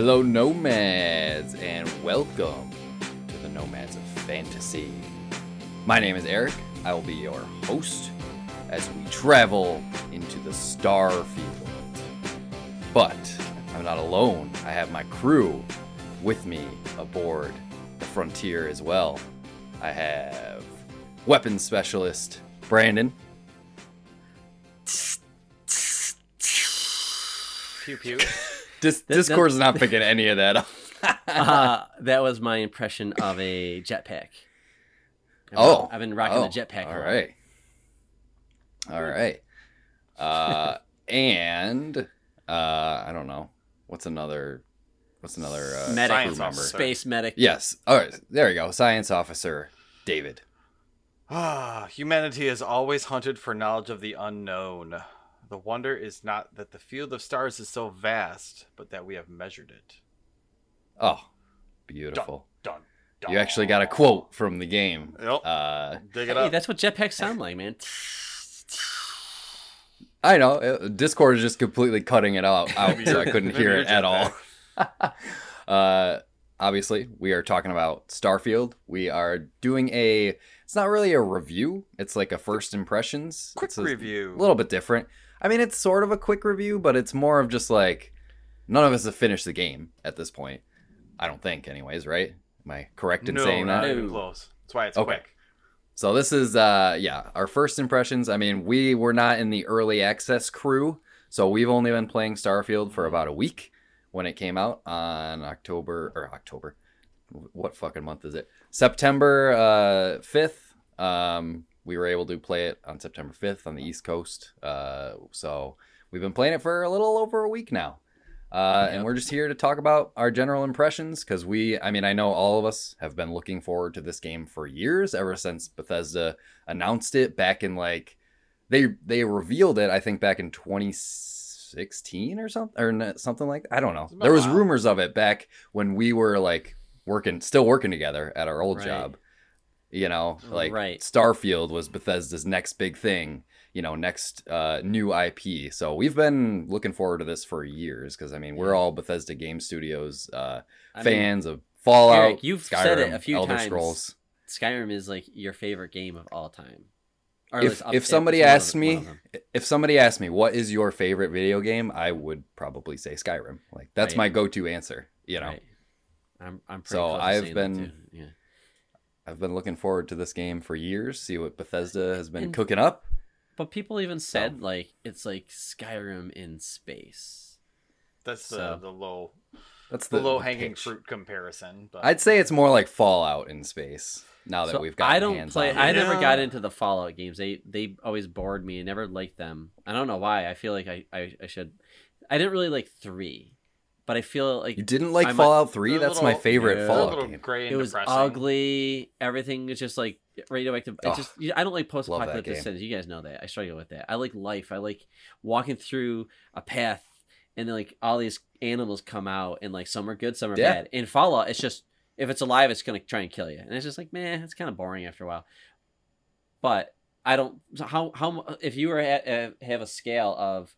Hello, nomads, and welcome to the Nomads of Fantasy. My name is Eric. I will be your host as we travel into the star field. But I'm not alone. I have my crew with me aboard the frontier as well. I have weapons specialist Brandon. Pew pew. Dis- That- Discord's not picking any of that up. uh, that was my impression of a jetpack. Oh, I've been rocking oh, the jetpack. a All lot. right. All right. Uh, and uh, I don't know. What's another? What's another uh, Medic. crew member? Space medic. Yes. All right. There you go. Science officer David. Ah, humanity has always hunted for knowledge of the unknown. The wonder is not that the field of stars is so vast, but that we have measured it. Oh, beautiful. Dun, dun. You actually got a quote from the game. Yep. Uh, Dig it Hey, up. that's what jetpacks sound like, man. I know uh, Discord is just completely cutting it out, out so I couldn't hear it at all. uh, obviously, we are talking about Starfield. We are doing a. It's not really a review. It's like a first impressions. Quick It's a review. little bit different. I mean, it's sort of a quick review, but it's more of just like none of us have finished the game at this point. I don't think, anyways. Right? Am I correct in no, saying not that? even No. close. That's why it's Okay. quick. So this is uh yeah, our first impressions. I mean, we were not in the early access crew, so we've only been playing Starfield for about a week when it came out on October or October. What fucking month is it? September uh 5th. Um we were able to play it on September 5th on the East Coast. Uh so we've been playing it for a little over a week now. Uh, and we're just here to talk about our general impressions because we, I mean, I know all of us have been looking forward to this game for years, ever since Bethesda announced it back in like they they revealed it, I think, back in 2016 or something or something like I don't know. There was rumors of it back when we were like working, still working together at our old Right. job. You know, like Right. Starfield was Bethesda's next big thing you know next uh, new IP. So we've been looking forward to this for years because I mean we're all Bethesda Game Studios uh, I mean, fans of Fallout. Eric, you've Skyrim, said it a few Elder times. Scrolls. Skyrim is like your favorite game of all time. Or If up- if somebody asked me one of them. if somebody asked me what is your favorite video game, I would probably say Skyrim. Like that's Right. my go-to answer. You know, Right. I'm, I'm pretty So close I've been- Yeah. I've been looking forward to this game for years. See what Bethesda has been And- cooking up. But people even said like it's like Skyrim in space. That's the, So- the low That's the, the, low hanging fruit comparison. But I'd say it's more like Fallout in space. Now that So we've got I don't hands play. on I it. never got into the Fallout games. They they always bored me. I never liked them. I don't know why. I feel like I I, I should. I didn't really like three, but I feel like You didn't like I might- Fallout 3? They're a That's my favorite Yeah. They're a Fallout little game. gray and it was depressing. ugly. Everything was just like radioactive. It Ugh. just I don't like post-apocalyptic game. settings. You guys know that. I struggle with that. I like life. I like walking through a path and then like all these animals come out and like some are good, some are Yeah. bad. In Fallout, it's just if it's alive, it's gonna try and kill you, and it's just like man, it's kind of boring after a while. But I don't. so How how if you were at, uh, have a scale of,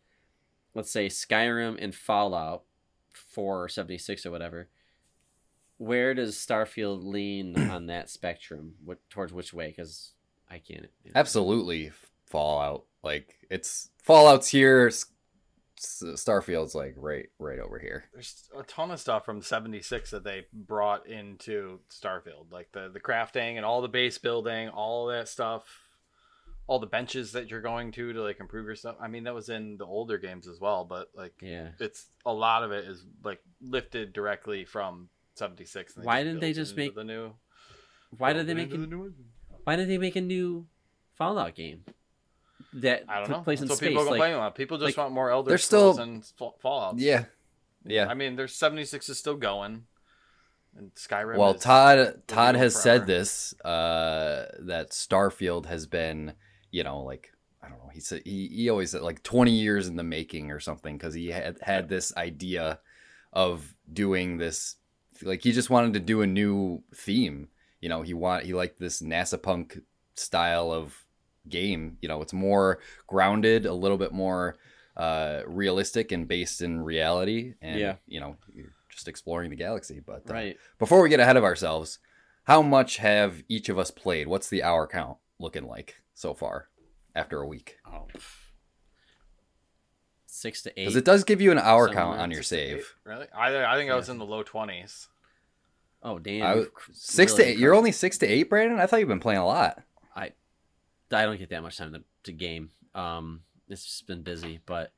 let's say Skyrim and Fallout, four or seventy six or whatever. Where does Starfield lean on that spectrum? What towards which way? Because I can't. you know. Absolutely Fallout. Like it's Fallout's here, S- S- Starfield's like right right over here. There's a ton of stuff from '76 that they brought into Starfield, like the the crafting and all the base building, all that stuff, all the benches that you're going to to like improve your stuff. I mean, that was in the older games as well, but like Yeah. it's a lot of it is like lifted directly from '76. and Why didn't they just make- the new? Why did they make a, the new one? Why did they make a new Fallout game? That I don't took know. place That's in space. people Like, complain about. People just like, want more Elder They're Scrolls still- and Fallout. Yeah. Yeah. I mean, there's 76 is still going, and Skyrim. well, is- Todd Todd has forever. said this uh that Starfield has been, you know, like I don't know. He said he, he always said like 20 years in the making or something because he had had this idea of doing this like he just wanted to do a new theme. You know, he want he liked this NASA punk style of game. You know, it's more grounded, a little bit more uh realistic and based in reality and Yeah. you know, you're just exploring the galaxy. But uh, Right. before we get ahead of ourselves, how much have each of us played? What's the hour count looking like so far after a week? Oh. Six to eight. Because it does give you an hour count on your Six to eight? save. Really? I I think I was in the low twenties. oh damn. I you've w- cr- Six really to eight. You're only six to eight, Brandon. I thought you've been playing a lot. I I don't get that much time to, to game. Um, it's just been busy, but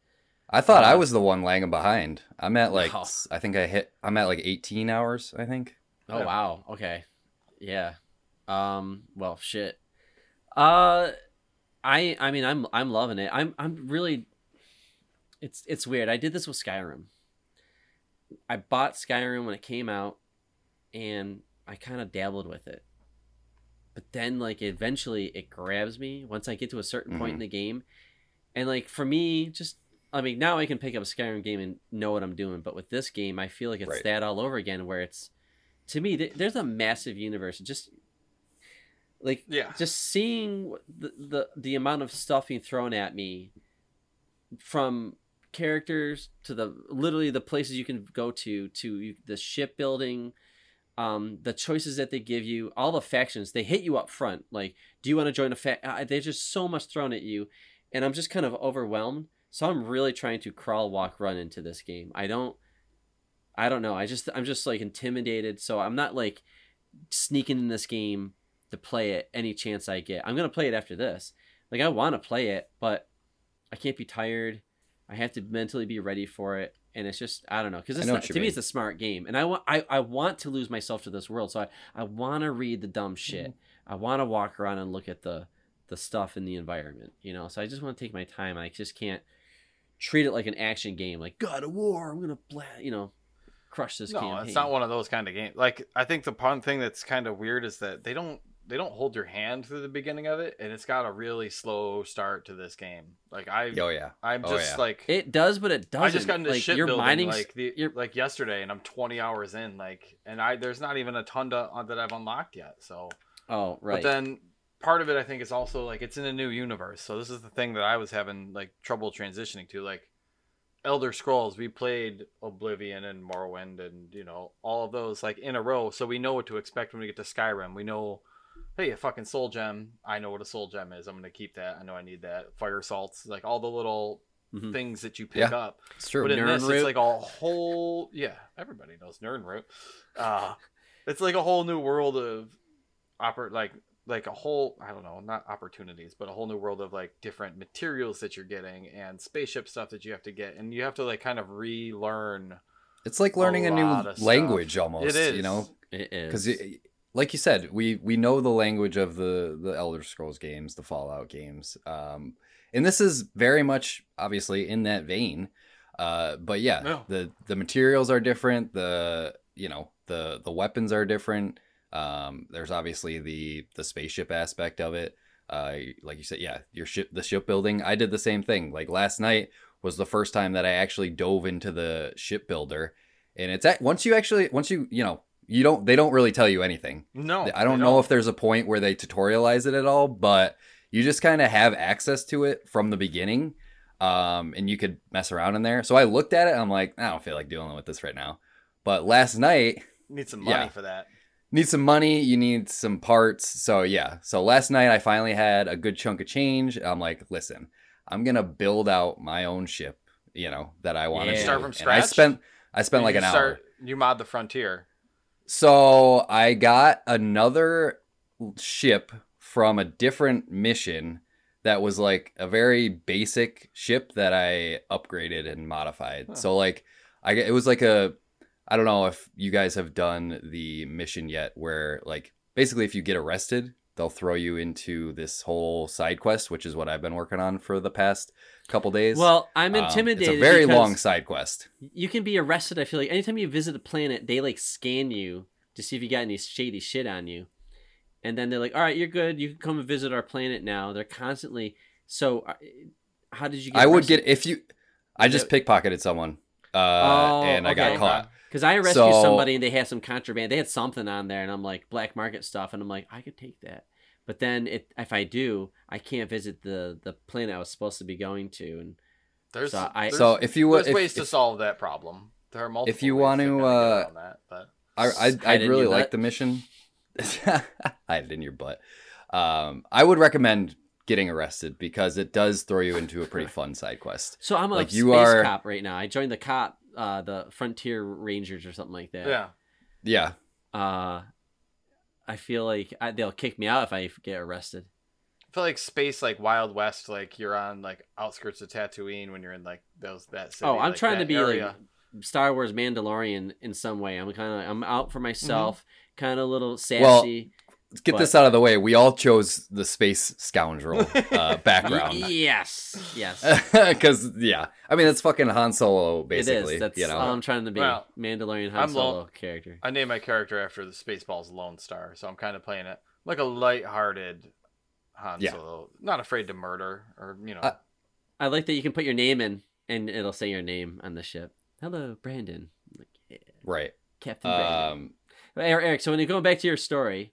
I thought I Uh, was the one lagging behind. I'm at like No. I think I hit. I'm at like 18 hours. I think. oh Yeah. wow, okay, yeah. Um, well, shit. Uh, I I mean I'm I'm loving it. I'm I'm really. It's it's weird. I did this with Skyrim. I bought Skyrim when it came out, and I kind of dabbled with it. But then, like, eventually, it grabs me once I get to a certain point in the game, and like for me, just I mean, now I can pick up a Skyrim game and know what I'm doing. But with this game, I feel like it's Right. that all over again, where it's to me, th- there's a massive universe. Just like Yeah. just seeing the, the the amount of stuff being thrown at me from characters to the literally the places you can go to to the shipbuilding um the choices that they give you all the factions they hit you up front. Like do you want to join a fact uh, there's just so much thrown at you and i'm just kind of overwhelmed. So i'm really trying to crawl walk run into this game. I don't i don't know. I just i'm just like intimidated. So i'm not like sneaking in this game to play it any chance I get. I'm gonna play it after this. Like I want to play it, but I can't be tired. I have to mentally be ready for it, and it's just I don't know because I to you me it's a smart game, and I want I, I want to lose myself to this world. So I I want to read the dumb shit. Mm-hmm. I want to walk around and look at the the stuff in the environment. You know, so I just want to take my time. I just can't treat it like an action game, like God of War. I'm gonna bla- you know crush this No, campaign. it's not one of those kind of games. Like I think the one thing that's kind of weird is that they don't they don't hold your hand through the beginning of it, and it's got a really slow start to this game. Like I, Oh yeah. I'm oh, just yeah. like It does, but it doesn't. I just got into like, you're shipbuilding mining like the you're- like yesterday, and I'm 20 hours in. Like, and I there's not even a ton to, uh, that I've unlocked yet. So, Oh, right. but then part of it I think is also like it's in a new universe. So this is the thing that I was having like trouble transitioning to. Like Elder Scrolls, we played Oblivion and Morrowind, and you know all of those like in a row, so we know what to expect when we get to Skyrim. We know. Hey, a fucking soul gem. I know what a soul gem is. I'm gonna keep that. I know I need that. Fire salts, like all the little Mhm. things that you pick Yeah. up. it's true. But in this, Nirnroot. it's like a whole yeah. Everybody knows Nirnroot. Uh, it's like a whole new world of oper like like a whole I don't know not opportunities, but a whole new world of like different materials that you're getting and spaceship stuff that you have to get, and you have to like kind of relearn. It's like learning a, new language stuff. almost. It is, You know, It is because like you said, we we know the language of the the Elder Scrolls games, the Fallout games, um, and this is very much obviously in that vein. Uh, but yeah, Yeah. the the materials are different. The you know the the weapons are different. Um, there's obviously the the spaceship aspect of it. Uh, like you said, yeah, your ship the shipbuilding. I did the same thing. Like last night was the first time that I actually dove into the shipbuilder, and it's at, once you actually once you you know you don't they don't really tell you anything. No, I don't they know if there's a point where they tutorialize it at all, but you just kind of have access to it from the beginning. Um, and you could mess around in there. So I looked at it and I'm like, I don't feel like dealing with this right now. But last night, need some money yeah. for that. need some money, you need some parts. So yeah. So last night I finally had a good chunk of change. I'm like, listen, I'm gonna build out my own ship, you know, that I want to Yeah. Start from scratch. I spent I spent like an hour. You mod the frontier. So I got another ship from a different mission that was like a very basic ship that I upgraded and modified. Huh. So like I it was like a I don't know if you guys have done the mission yet where like basically if you get arrested, they'll throw you into this whole side quest, which is what I've been working on for the past couple days. well, I'm Um, intimidated. it's a very long side quest. You can be arrested. I feel like anytime you visit a planet, they like scan you to see if you got any shady shit on you, and then they're like, "All right, you're good. You can come and visit our planet now." They're constantly. So, uh, how did you? get I would arrested? get if you I just pickpocketed someone. Uh, Oh, and I got okay. caught. Because I rescued So- somebody and they had some contraband. They had something on there, and I'm like black market stuff, and I'm like, I could take that. But then, it, if I do, I can't visit the the planet I was supposed to be going to. And There's, So I- there's So if you would, there's if, ways to if- solve that problem. There are multiple. If you ways want to to, kinda get uh, that, but I, I I'd really like the mission. Hide it in your butt. Um, I would recommend getting arrested because it does throw you into a pretty fun side quest. So I'm a Like, space you are- cop right now. I joined the cop, uh, the Frontier Rangers or something like that. yeah, Yeah, Uh, I feel like I, they'll kick me out if I get arrested. I feel like space, like Wild West, like you're on like outskirts of Tatooine when you're in like those that city. oh, I'm like, trying to be area. like Star Wars Mandalorian in some way. I'm kind of I'm out for myself, Mm-hmm. kind of a little Well, sassy. Let's get But- this out of the way. We all chose the space scoundrel uh, background. Y- yes, yes. Because yeah, I mean it's fucking Han Solo basically. it is. That's you know, all I'm trying to be. Well, Mandalorian Han I'm lo- Solo character. I named my character after the Spaceballs Lone Starr, so I'm kind of playing it like a light-hearted Han Yeah. Solo, not afraid to murder or you know. Uh, I like that you can put your name in and it'll say your name on the ship. Hello, Brandon. Like, yeah, right? Captain Brandon. Um, Eric, Eric, so when you go back to your story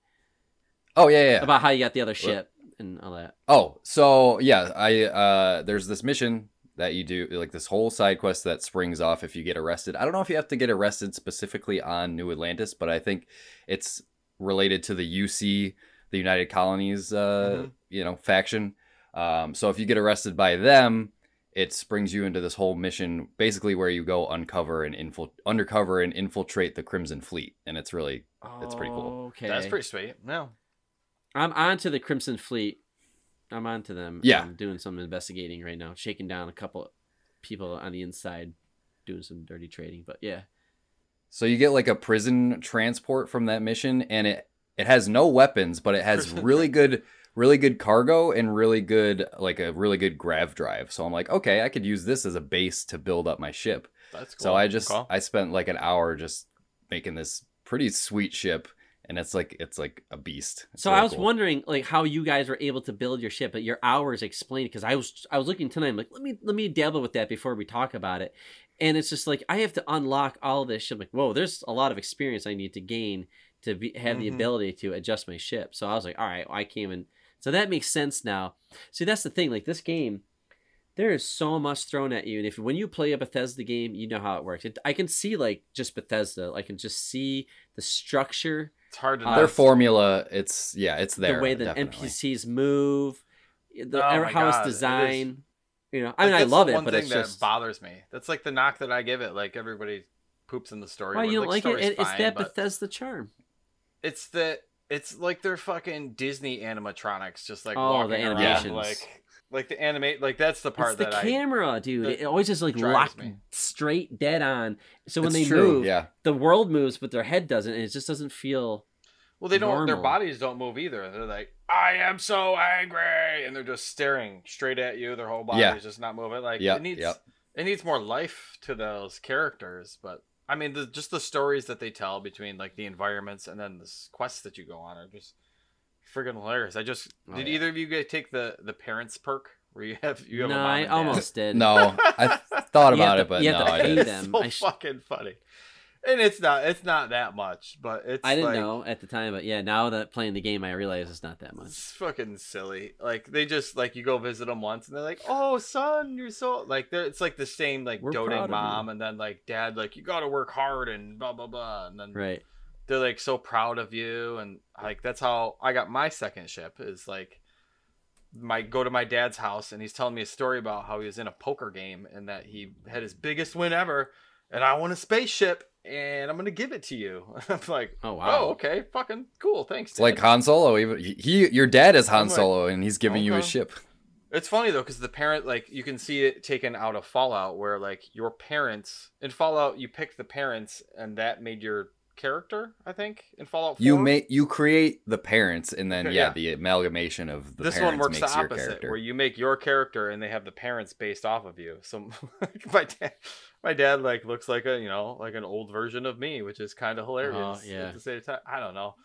oh yeah, yeah. yeah. about how you got the other ship and all that. Oh, so yeah, I uh there's this mission that you do like this whole side quest that springs off if you get arrested. I don't know if you have to get arrested specifically on New Atlantis, but I think it's related to the UC, the United Colonies uh Mhm. you know, faction. Um so if you get arrested by them, it springs you into this whole mission basically where you go uncover and infil- undercover and infiltrate the Crimson Fleet and it's really It's pretty cool. Okay. That's pretty sweet. No, I'm on to the Crimson Fleet. I'm on to them. Yeah. I'm doing some investigating right now, shaking down a couple people on the inside, doing some dirty trading. But yeah. So you get like a prison transport from that mission, and it it has no weapons, but it has really good, really good cargo and really good like a really good grav drive. So I'm like, okay, I could use this as a base to build up my ship. that's cool. So I just Okay. I spent like an hour just making this pretty sweet ship, and it's like it's like a beast. It's So really I was cool. wondering like how you guys were able to build your ship, but your hours explained because I was I was looking tonight. I'm like, let me let me dabble with that before we talk about it. And it's just like I have to unlock all this shit. I'm like, whoa, there's a lot of experience I need to gain to be, have the Mhm. ability to adjust my ship. So I was like, all right, I came in. So that makes sense now. See, that's the thing. Like this game, there is so much thrown at you, and if when you play a Bethesda game, you know how it works. It, I can see like just Bethesda. I can just see the structure it's hard to. uh, their formula. It's yeah, it's there. the way that definitely. NPCs move, the Oh how it's God, it is- designed. You know, I Like, mean, I love it, one but thing it's that just bothers me. That's like the knock that I give it. Like everybody poops in the story. well, you don't like it. story's it it's fine, that Bethesda charm. It's the it's like they're fucking Disney animatronics, just like Oh, walking the around, animations. like like the animate. Like that's the part It's the that I. camera, dude. that It always just like drives locked me. straight dead on. So when It's they true, move, yeah. the world moves, but their head doesn't, and it just doesn't feel. Well, they don't. Their bodies don't move either. They're like, I am so angry, and they're just staring straight at you. Their whole body Yeah. is just not moving. Like Yep, it needs. yep. It needs more life to those characters, but I mean, the, just the stories that they tell between like the environments and then the s- quests that you go on are just friggin' hilarious. I just Oh, did yeah. either of you guys take the the parents perk where you have you have no, a mom I and dad? almost did. No, I thought You have about to- it, but you no, have to I pay didn't. them. so I sh- fucking funny, and it's not it's not that much, but it's I didn't like, know at the time, but yeah, now that playing the game, I realize it's not that much. It's fucking silly. Like they just like you go visit them once and they're like, "Oh, son, you're so like they're, it's like the same like We're doting mom and then like dad like you got to work hard and blah blah blah and then Right. They're like so proud of you and like that's how I got my second ship is like my go to my dad's house and he's telling me a story about how he was in a poker game and that he had his biggest win ever and I want a spaceship and I'm gonna give it to you. I'm like, Oh wow. oh okay, fucking cool, thanks. It's like Dad." Han Solo. Even he, your dad is Han like, Solo, and he's giving you a ship. It's funny though, because the parent, like, you can see it taken out of Fallout, where like your parents in Fallout, you picked the parents, and that made your character. I think in Fallout, 4. You make you create the parents, and then Okay, yeah, yeah. the amalgamation of the this one works the opposite, where you make your character, and they have the parents based off of you. So my dad, my dad, like looks like a you know like an old version of me, which is kind of uh-huh, hilarious. Oh, yeah. At the same time, I don't know.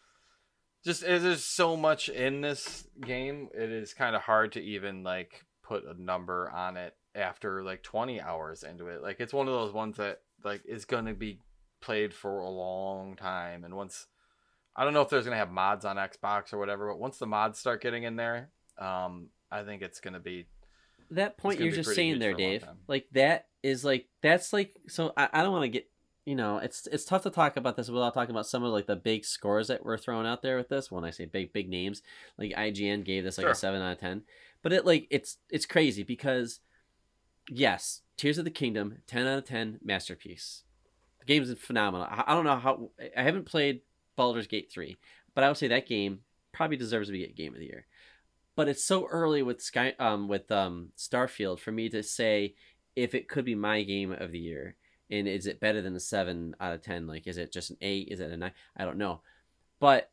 Just there's so much in this game. It is kind of hard to even like put a number on it after like 20 hours into it. Like it's one of those ones that like is going to be played for a long time and once I don't know if there's going to have mods on Xbox or whatever, but once the mods start getting in there, um I think it's going to be that point you're just saying there, for a long Dave. Like that is like that's like so I, I don't want to get you know, it's it's tough to talk about this without talking about some of like the big scores that were thrown out there with this. When I say big big names, like IGN gave this like Sure. a seven out of ten, but it like it's it's crazy because yes, Tears of the Kingdom, ten out of ten, masterpiece. The game's phenomenal. I, I don't know how I haven't played Baldur's Gate three, but I would say that game probably deserves to be a game of the year. But it's so early with Sky um with um Starfield for me to say if it could be my game of the year and is it better than a seven out of ten? Like, is it just an eight? Is it a nine? I don't know. But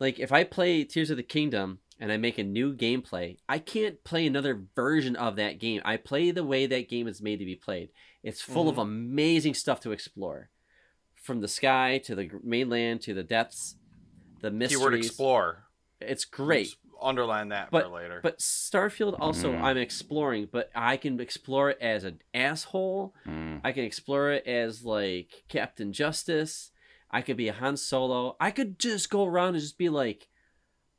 like, if I play Tears of the Kingdom and I make a new gameplay, I can't play another version of that game. I play the way that game is made to be played. It's full of amazing stuff to explore, from the sky to the mainland to the depths, the mysteries. Keyword explore. It's great. Just underline that But- for later. But Starfield also, Mm. I'm exploring, but I can explore it as an asshole. Mm. I can explore it as like Captain Justice. I could be a Han Solo. I could just go around and just be like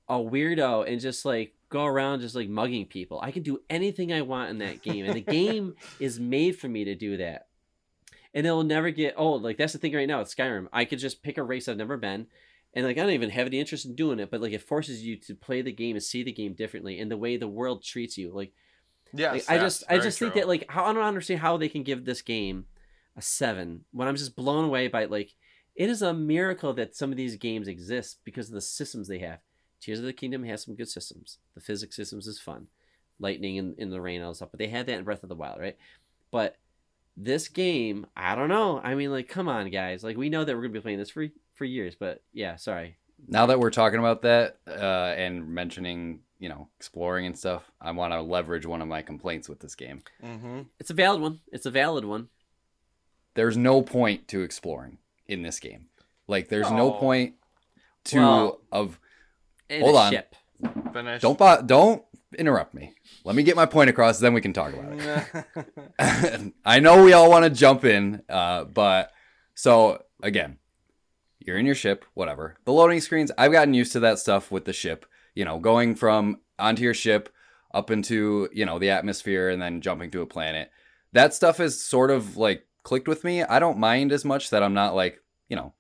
a weirdo and just like go around just like mugging people. I can do anything I want in that game. And the game is made for me to do that. And it'll never get old. Like that's the thing right now with Skyrim. I could just pick a race I've never been. And like I don't even have any interest in doing it, but like it forces you to play the game and see the game differently and the way the world treats you. Like yeah, like, I just I just think that like how I don't understand how they can give this game a seven when I'm just blown away by like it is a miracle that some of these games exist because of the systems they have. Tears of the Kingdom has some good systems. The physics systems is fun. Lightning in, in the rain and all that stuff. But they had that in Breath of the Wild, right? But this game, I don't know. I mean, like, come on, guys. Like, we know that we're gonna be playing this for for years, but yeah, sorry. Now that we're talking about that uh, and mentioning, you know, exploring and stuff, I want to leverage one of my complaints with this game. Mhm. It's a valid one. It's a valid one. There's no point to exploring in this game. Like, there's no No. point to Well- of And Hold a on. ship. Finish. don't bo- don't interrupt me. Let me get my point across, then we can talk about it. I know we all want to jump in, uh, but so again, you're in your ship, whatever. The loading screens, I've gotten used to that stuff with the ship. You know, going from onto your ship up into you know the atmosphere and then jumping to a planet. That stuff is sort of like clicked with me. I don't mind as much that I'm not like you know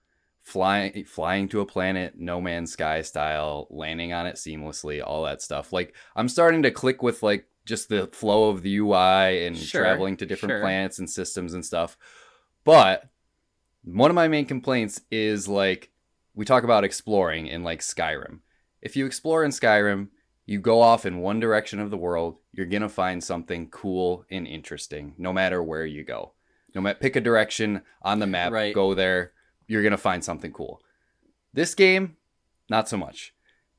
flying flying to a planet no man's sky style landing on it seamlessly all that stuff like i'm starting to click with like just the flow of the ui and Sure, traveling to different sure. planets and systems and stuff but one of my main complaints is like we talk about exploring in like skyrim if you explore in skyrim you go off in one direction of the world you're gonna find something cool and interesting no matter where you go no matter pick a direction on the map Right. go there you're gonna find something cool. This game not so much.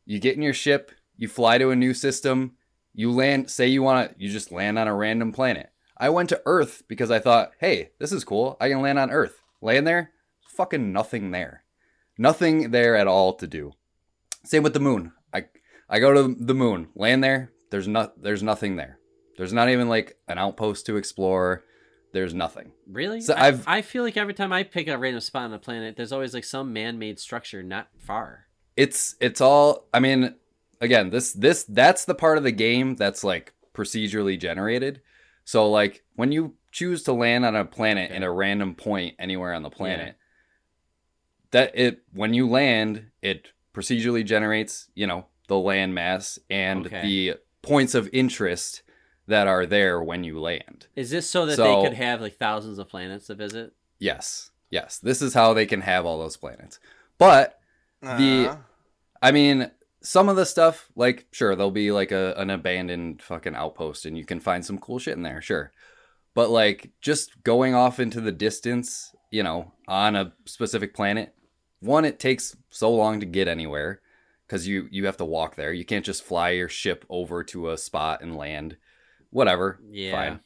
You get in your ship you fly to a new system you land say you want to you just land on a random planet. I went to earth because i thought hey this is cool i can land on earth. Land there fucking nothing there. Nothing there at all to do. Same with the moon. I i go to the moon land there there's not there's nothing there. There's not even like an outpost to explore there's nothing Really? So I, I've- I feel like every time I pick a random spot on the planet, there's always like some man-made structure not far. it's it's all i mean again this this that's the part of the game that's like procedurally generated so like when you choose to land on a planet in a random point anywhere on the planet that it when you land it procedurally generates you know the land mass and Okay. the points of interest that are there when you land Is this so that So- they could have like thousands of planets to visit? yes yes this is how they can have all those planets but The- Uh, I mean, some of the stuff, like, sure, there'll be like a, an abandoned fucking outpost and you can find some cool shit in there, sure. But like, just going off into the distance, you know, on a specific planet, one, it takes so long to get anywhere because you, you have to walk there. You can't just fly your ship over to a spot and land. Whatever. Yeah. Fine.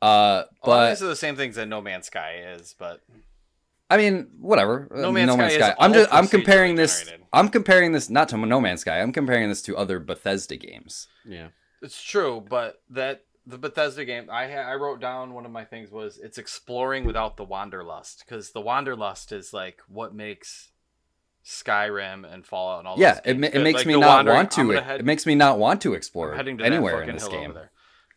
Uh, well, but these are the same things that No Man's Sky is, but I mean, whatever. No Uh, Man's Sky is I'm just I'm comparing this. generated. I'm comparing this not to No Man's Sky. I'm comparing this to other Bethesda games. Yeah. it's true. But that the Bethesda game, I ha- I wrote down one of my things was it's exploring without the wanderlust because the wanderlust is like what makes Skyrim and Fallout and all. yeah, those it, ma- it makes Like, me not want to. It, head- it makes me not want to explore to anywhere in fucking this hill game.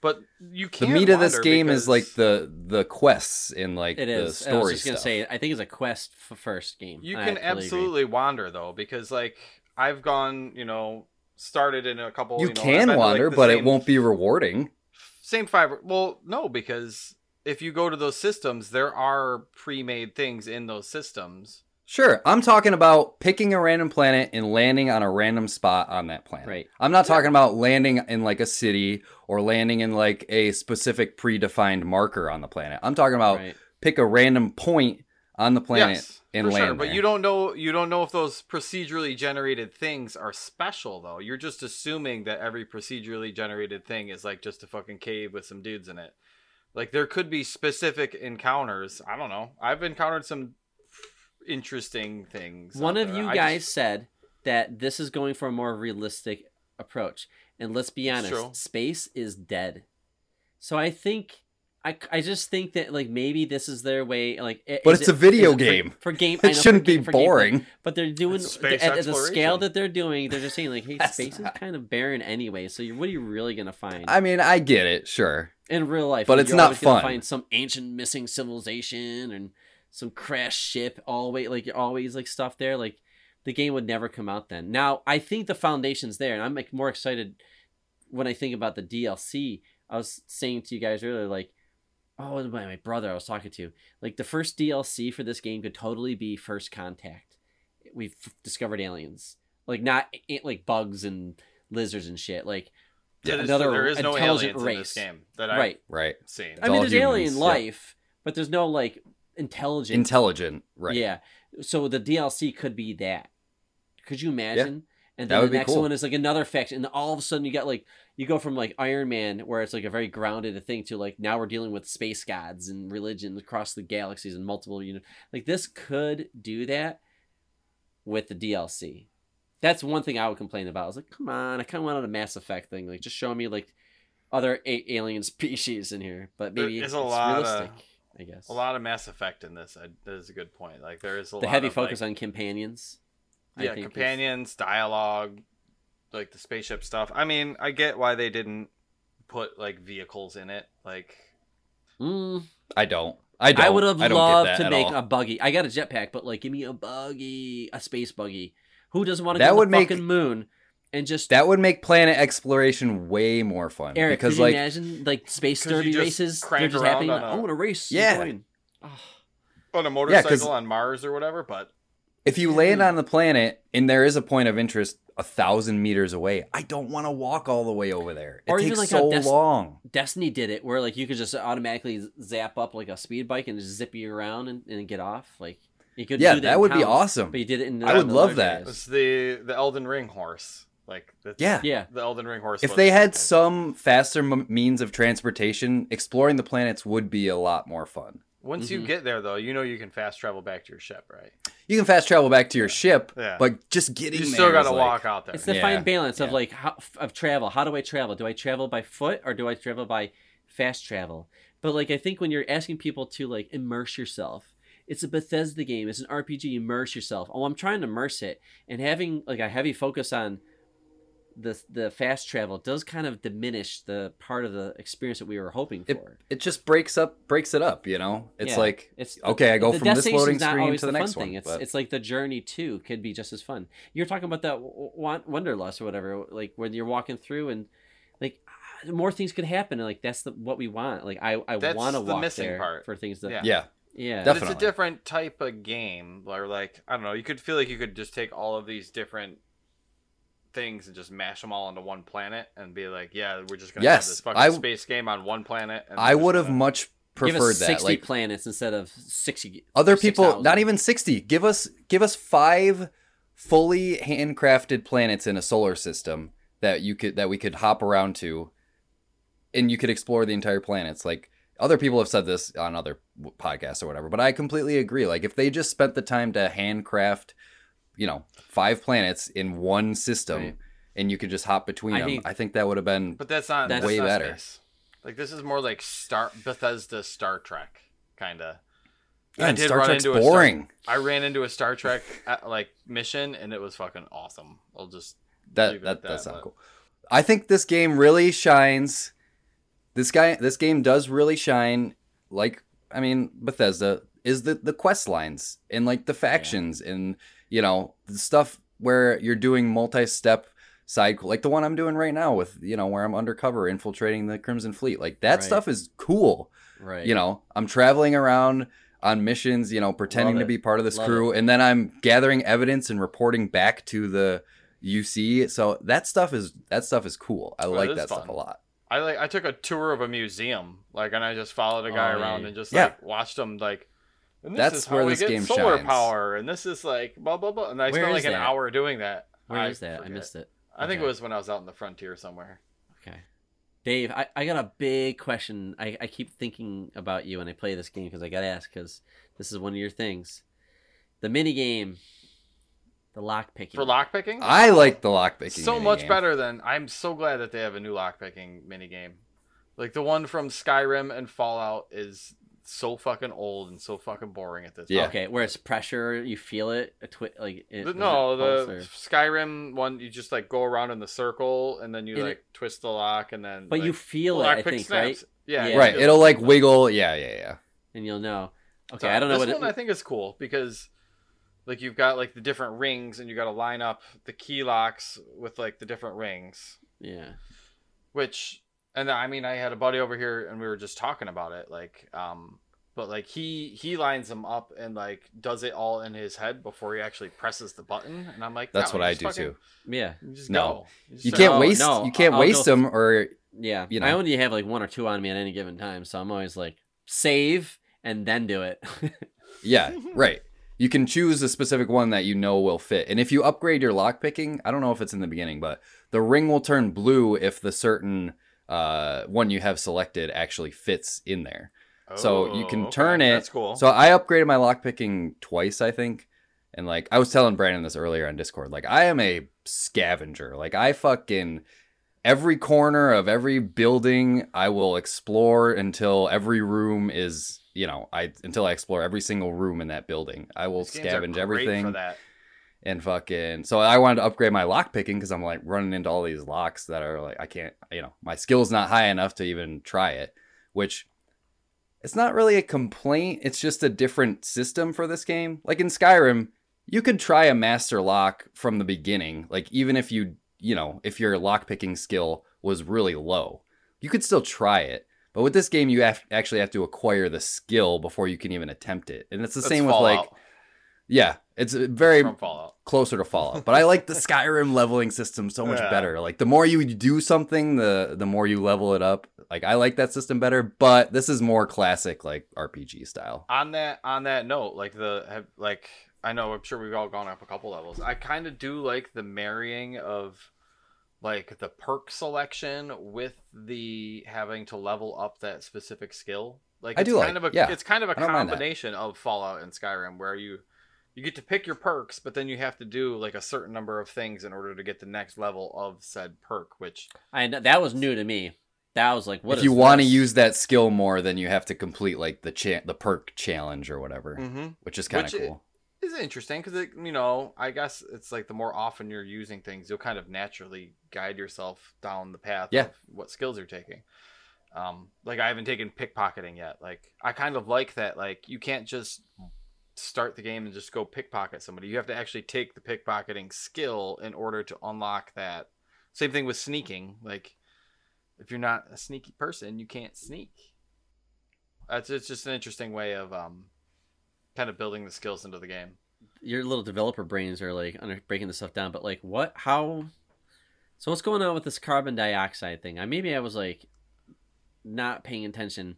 Over there. But you can't. The meat of this wander game is like the the quests and like it is. the is. I was story just gonna stuff. say, I think it's a quest f- first game. You can totally agree. absolutely wander though, because like I've gone, you know, started in a couple. you You, know, can been to, like, wander, the but it won't be rewarding. Same five. Well, no, because if you go to those systems, there are pre-made things in those systems. Sure, I'm talking about picking a random planet and landing on a random spot on that planet. Right. I'm not talking about landing in like a city or landing in like a specific predefined marker on the planet. I'm talking about Right. pick a random point on the planet yes, and land sure. But there. you don't know. You don't know if those procedurally generated things are special though. You're just assuming that every procedurally generated thing is like just a fucking cave with some dudes in it. Like there could be specific encounters. I don't know. I've encountered some interesting things. One of there. you I guys just- said that this is going for a more realistic approach, and let's be honest, space is dead. So I think. I, I just think that like maybe this is their way like i- But is it's a video is it for- game. for, game I know, it shouldn't be game- for gameplay. boring. but they're doing space at, at the scale that they're doing they're just saying like hey That's space is kind of barren anyway so you what are you really gonna find I mean, I get it, sure. in real life But it's not always gonna fun. find some ancient missing civilization and some crash ship always like always like stuff there like the game would never come out then. Now i think the foundation's there and i'm like more excited when i think about the dlc i was saying to you guys earlier like oh my, my brother i was talking to like the first dlc for this game could totally be first contact. We've f- discovered aliens. Like not a- like bugs and lizards and shit like Yeah, there's- another there is no intelligent aliens in race. this game that I've right. Right. seen. I mean, all there's humans, alien yeah. life, but there's no like intelligent. Intelligent, right. Yeah. So the DLC could be that. Could you imagine? Yeah. And That then would the next cool. one is like another faction, and all of a sudden you got like you go from like Iron Man, where it's like a very grounded thing, to like now we're dealing with space gods and religion across the galaxies and multiple you know like this could do that with the DLC. That's one thing I would complain about. I was like, come on, I kind of wanted a Mass Effect thing, like just show me like other a- alien species in here, but maybe is it's a lot of- realistic. I guess A lot of Mass Effect in this. I, that is a good point. Like there is a the lot heavy of, focus like, on companions. I yeah think is- companions, dialogue, like the spaceship stuff. I mean, I get why they didn't put like vehicles in it. Like Mm, I don't. I don't. I would have I loved to make all. a buggy. I got a jetpack, but like, give me a buggy, a space buggy. Who doesn't want to That go to the make- fucking moon and just That would make planet exploration way more fun. Eric? because could you like imagine like space you derby just races? They're just happening. on Like, a- I want to race. Yeah. Oh, on a motorcycle 'cause- on Mars or whatever. But if you land on the planet and there is a point of interest a thousand meters away, I don't want to walk all the way over there. It Or even takes like so des- long. Destiny did it where like you could just automatically zap up like a speed bike and just zip you around and, and get off. Like you could Yeah, do that in would be awesome. But you did it in. I would love that. areas. it's the the Elden Ring horse. Like that's, Yeah. Yeah. the Elden Ring horse. If they had some faster m- means of transportation, exploring the planets would be a lot more fun. once you Mhm. get there though, you know you can fast travel back to your ship, right? You can fast travel back to your ship, Yeah. but just getting You still got to is like- walk out there. It's the Yeah, fine balance of yeah. like how, of travel. How do I travel? Do I travel by foot or do I travel by fast travel? But like I think when you're asking people to like immerse yourself, it's a Bethesda game. It's an RPG. Immerse yourself. Oh, I'm trying to immerse it, and having like a heavy focus on the the fast travel does kind of diminish the part of the experience that we were hoping It, for. it just breaks up breaks it up, you know? It's Yeah. like It's okay, I go the from this loading not screen always to the, fun next thing. one. It's but- it's like the journey too could be just as fun. You're talking about that w- w- wanderlust or whatever, like when you're walking through and like ah, more things could happen. And like that's the what we want. Like I I That's want to the walk missing there part. for things to Yeah. yeah. yeah. But Definitely. it's a different type of game, or like I don't know. You could feel like you could just take all of these different things and just mash them all into one planet and be like, yeah, we're just gonna Yes, have this fucking I- space game on one planet. And I would have gonna- much Give preferred us that. sixty Like planets instead of sixty. other people 6,000. not even 60 give us give us five fully handcrafted planets in a solar system that you could that we could hop around to and you could explore the entire planets like other people have said this on other podcasts or whatever but i completely agree like if they just spent the time to handcraft you know five planets in one system Right. and you could just hop between I them think- i think that would have been But that's not That's- that's Way not better. space. Like this is more like Star Bethesda Star Trek kind of. yeah, and star trek's boring I ran into a Star Trek uh, like mission and it was fucking awesome. I'll just That leave it that that that, sounds cool. I think this game really shines this guy this game does really shine like I mean Bethesda is the the quest lines and like the factions and you know the stuff where you're doing multi-step side like the one I'm doing right now with you know where I'm undercover infiltrating the Crimson Fleet like that Right. stuff is cool Right. you know i'm traveling around on missions you know pretending to be part of this Love crew and then i'm gathering evidence and reporting back to the uc so that stuff is that stuff is cool i Well, like it that stuff a lot I like I took a tour of a museum, like, and I just followed a oh, guy Oh, around and just Yeah. like watched him like. And this That's is how where we this get game solar shines. power, and this is like blah blah blah. And I Where spent is like an that? hour doing that. Where I is that? I forget. missed it. I think Okay. it was when I was out in the frontier somewhere. Okay. Dave, I, I got a big question. I, I keep thinking about you when I play this game because I got to ask because this is one of your things. The mini game, the lock picking. For lockpicking, i like the lockpicking so much minigame. better than. I'm so glad that they have a new lockpicking minigame. Like the one from Skyrim and Fallout is so fucking old and so fucking boring at this Yeah. point. Okay, Whereas pressure, you feel it, a twi- like it, The- no, it the or- Skyrim one, you just like go around in the circle and then you And like twist the lock and then. but you feel the it, I lockpick think, right? Yeah, Yeah. right it'll it. like wiggle yeah yeah yeah And you'll know. Okay, So I don't know this what one it. I think is cool because like you've got like the different rings and you got to line up the key locks with like the different rings, yeah. which and I mean I had a buddy over here and we were just talking about it like um but like he he lines them up and like does it all in his head before he actually presses the button and I'm like that's no, what i do fucking- too Yeah. Just No. go. just you can't No, waste no, you can't I'll waste go- them or Yeah. You know I only have like one or two on me at any given time, so I'm always like save and then do it. Yeah, right. You can choose a specific one that you know will fit. And if you upgrade your lockpicking, I don't know if it's in the beginning, but the ring will turn blue if the certain uh, one you have selected actually fits in there. So you Oh, can okay. turn it. That's cool. So I upgraded my lockpicking twice, I think. And like I was telling Brandon this earlier on Discord, like I am a scavenger. Like I fucking every corner of every building I will explore until every room is, you know, I until I explore every single room in that building. I will These games are scavenge everything for that. And fucking so I wanted to upgrade my lock picking because I'm like running into all these locks that are like I can't you know my skill's not high enough to even try it which it's not really a complaint it's just a different system for this game. Like in Skyrim you could try a master lock from the beginning like even if you you know if your lock picking skill was really low you could still try it but with this game you have, actually have to acquire the skill before you can even attempt it and it's the That's same with like yeah it's very closer to Fallout. But I like the Skyrim leveling system so much Yeah. better. Like the more you do something, the the more you level it up. Like I like that system better, but this is more classic like RPG style. on that on that note like the have, like i know i'm sure we've all gone up a couple levels i kind of do like the marrying of like the perk selection with the having to level up that specific skill like I it's do kind like- of a yeah, it's kind of a I don't mind that. combination of fallout and skyrim where you you get to pick your perks but then you have to do like a certain number of things in order to get the next level of said perk which I know that was new to me. That was like, what if is you want to use that skill more, then you have to complete like the cha- the perk challenge or whatever, mm-hmm. which is kind of cool. is interesting because it you know i guess it's like the more often you're using things you'll kind of naturally guide yourself down the path Yeah. of what skills you're taking um like i haven't taken pickpocketing yet like i kind of like that like you can't just start the game and just go pickpocket somebody you have to actually take the pickpocketing skill in order to unlock that same thing with sneaking like if you're not a sneaky person you can't sneak that's it's just an interesting way of um kind of building the skills into the game your little developer brains are like under breaking this stuff down. But like, what? How? So what's going on with this carbon dioxide thing? I maybe I was like not paying attention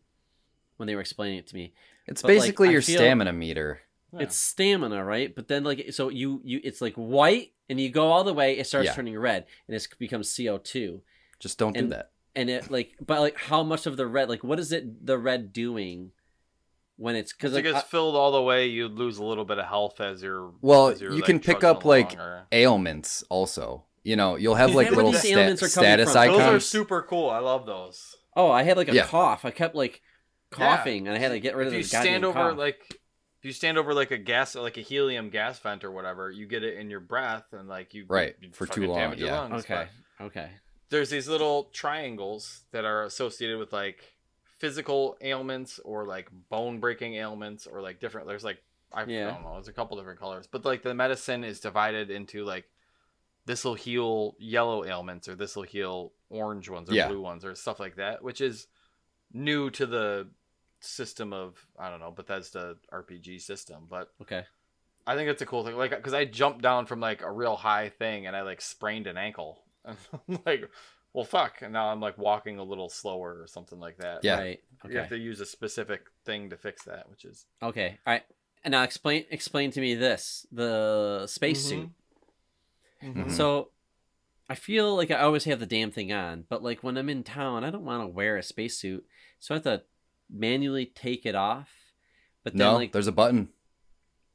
when they were explaining it to me. It's but, basically I your feel- stamina meter. It's stamina, right? But then like so you you it's like white and you go all the way, it starts Yeah. turning red and it becomes CO two. Just don't do that. And it like but like how much of the red like what is it the red doing when it's because because it like gets filled all the way, you lose a little bit of health as you're. Well, as you're, you like, can pick up, like, along, or- Ailments also. You know, you'll have like little these sta- ailments are coming status from- icons. Those are super cool. I love those. oh I had like a Yeah. cough. I kept like coughing and I had to get rid of if you this goddamn stand over cough. like, if you stand over like a gas, like a helium gas vent or whatever, you get it in your breath and like you Right, you for too long, yeah. lungs, Okay. Okay. there's these little triangles that are associated with like physical ailments or like bone breaking ailments or like different. There's like I Yeah. don't know. There's a couple different colors, but like the medicine is divided into like this will heal yellow ailments or this will heal orange ones or Yeah. blue ones or stuff like that, which is new to the system of I don't know Bethesda RPG system, but Okay. I think it's a cool thing. Like, because I jumped down from like a real high thing and I like sprained an ankle. And I'm like, well, fuck. And now I'm like walking a little slower or something like that. Yeah. Right. You have to use a specific thing to fix that, which is Okay. All right. And now explain explain to me this the space Mhm. suit. Mhm. So I feel like I always have the damn thing on, but like when I'm in town, I don't want to wear a spacesuit, so I have to manually take it off. But then no, like there's a button.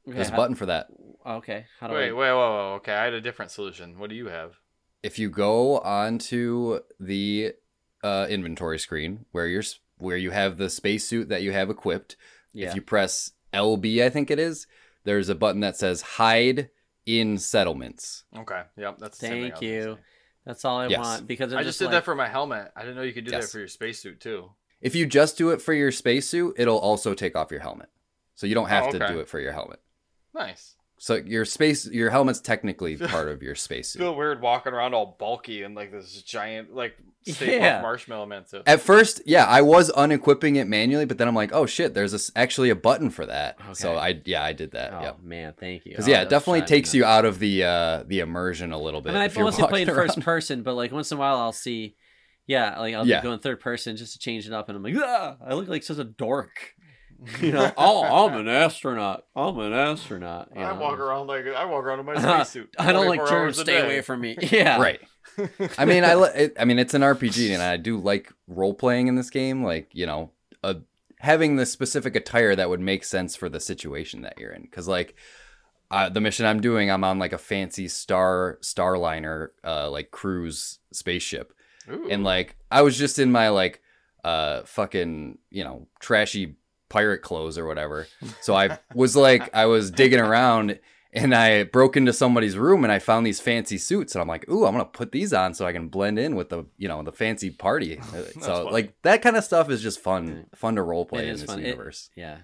okay, There's a button for that. Okay, how do Wait, I? wait, whoa, whoa. Okay, I had a different solution. What do you have? If you go onto the uh, inventory screen where you're where you have the spacesuit that you have equipped, Yeah. if you press LB, I think it is, there's a button that says hide in settlements. Okay, yep, that's the same thing Thank I was gonna you. That's all I Yes. want because I'm just just did that for my helmet. I didn't know you could do that for your spacesuit too. If you just do it for your spacesuit, it'll also take off your helmet. So you don't have Oh, to do it for your helmet. Nice. So your space your helmet's technically part of your spacesuit. Feel weird walking around all bulky and like this giant like Stay Yeah. Marshmallow Man suit. At first, yeah, I was unequipping it manually, but then I'm like, oh shit, there's a s actually a button for that. Okay. So I yeah, I did that. Oh yeah. man, thank you. Because Oh, yeah, it definitely takes up. you out of the uh the immersion a little I bit. mean, if I've you're mostly played walking first person, but like once in a while I'll see, yeah, like I'll Yeah. be going third person just to change it up, and I'm like, ah, I look like such a dork. You know, oh, I'm an astronaut. I'm an astronaut. you I know? walk around like I walk around in my spacesuit. I don't like 24 germs. Stay away from me. Yeah. Right. I mean, I li- it, I mean, it's an RPG, and I do like role playing in this game. Like you know, uh, having the specific attire that would make sense for the situation that you're in. Because like uh, the mission I'm doing, I'm on like a fancy star starliner, uh, like cruise spaceship, Ooh. and like I was just in my like uh fucking you know trashy pirate clothes or whatever. So I was like I was digging around and I broke into somebody's room and I found these fancy suits and I'm like, "Ooh, I'm to put these on so I can blend in with the, you know, the fancy party." Uh, so funny. like that kind of stuff is just fun fun to role play in is this fun. It- universe. Yeah.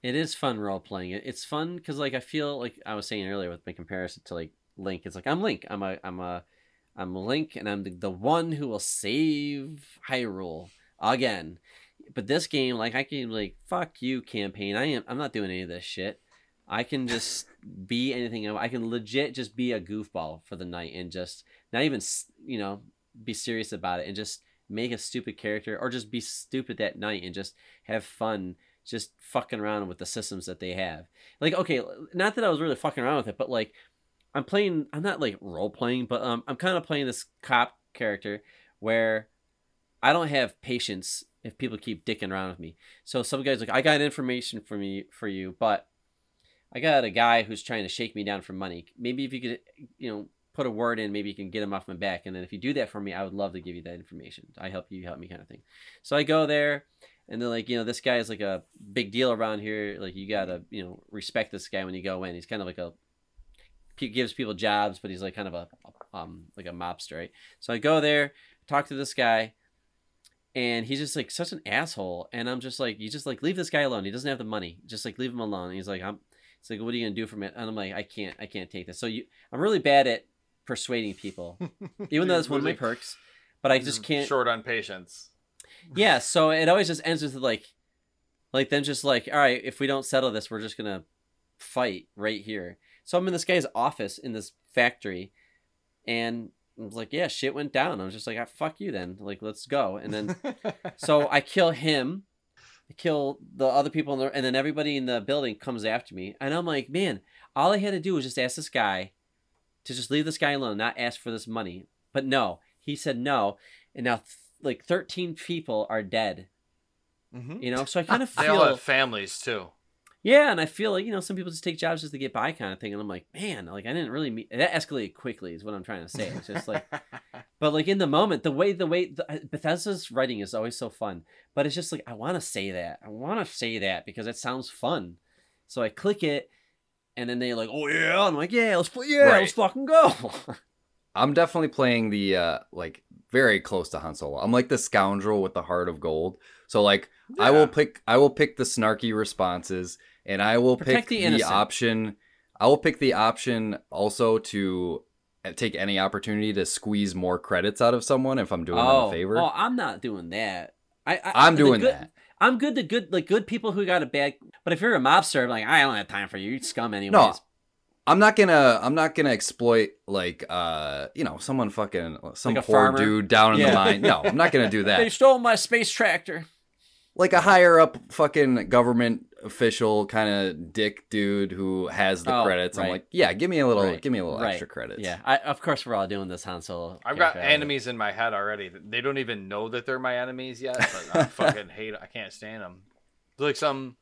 It is fun role playing. It, it's fun because like I feel like I was saying earlier with my comparison to like Link. It's like I'm Link. I'm a I'm a I'm Link, and I'm the, the one who will save Hyrule again. But this game, like I can like fuck you campaign. I am I'm not doing any of this shit. I can just be anything. I can legit just be a goofball for the night and just not even you know be serious about it and just make a stupid character or just be stupid that night and just have fun just fucking around with the systems that they have. Like, okay, not that I was really fucking around with it, but like, I'm playing. I'm not like role playing, but um, I'm kind of playing this cop character where I don't have patience if people keep dicking around with me. So some guys like, I got information for me for you, but I got a guy who's trying to shake me down for money. Maybe if you could, you know, put a word in, maybe you can get him off my back. And then if you do that for me, I would love to give you that information. I help you, help me, kind of thing. So I go there, and they're like, you know, this guy is like a big deal around here. Like you gotta, you know, respect this guy when you go in. He's kind of like a he gives people jobs, but he's like kind of a um like a mobster, right? So I go there, talk to this guy, and he's just like such an asshole. And I'm just like, you just like leave this guy alone. He doesn't have the money. Just like leave him alone. And he's like, I'm. It's like, what are you gonna do for me? And I'm like, I can't, I can't take this. So you, I'm really bad at persuading people, even though that's one of my perks. But I just can't. Short on patience. Yeah, so it always just ends with like, like them just like, all right, if we don't settle this, we're just gonna fight right here. So I'm in this guy's office in this factory, and I was like, yeah, shit went down. I was just like, ah, fuck you then, like let's go. And then so I kill him, I kill the other people, in the, and then everybody in the building comes after me, and I'm like, man, all I had to do was just ask this guy to just leave this guy alone, not ask for this money. But no, he said no, and now th- like 13 people are dead. Mhm. You know, so I kind of They all feel have families too. Yeah, and I feel like you know some people just take jobs just to get by, kind of thing. And I'm like, man, like I didn't really meet that escalated quickly, is what I'm trying to say. It's just like, but like in the moment, the way the way the, Bethesda's writing is always so fun. But it's just like I want to say that, I want to say that because it sounds fun. So I click it, and then they're like, oh yeah, I'm like, yeah, let's fu- yeah, Right. let's fucking go. I'm definitely playing the uh like very close to Han Solo. I'm like the scoundrel with the heart of gold. So like I will pick I will pick the snarky responses and I will Protect pick the the, option I will pick the option also to take any opportunity to squeeze more credits out of someone if I'm doing them oh, a favor. oh, I'm not doing that. I, I I'm doing good- that. I'm good to good like good people who got a bad. But if you're a mobster, I'm like I don't have time for you. You scum anyways. No, I'm not gonna I'm not gonna exploit like uh you know someone fucking some Like poor farmer? dude down in Yeah. the mine. No, I'm not gonna do that. They stole my space tractor. Like a higher up fucking government official kind of dick dude who has the Oh, credits. I'm like, yeah, give me a little Right, give me a little right. extra credits. Yeah, I, of course we're all doing this Han Solo. I've got enemies in my head already. They don't even know that they're my enemies yet, but I fucking hate. I can't stand them. It's like some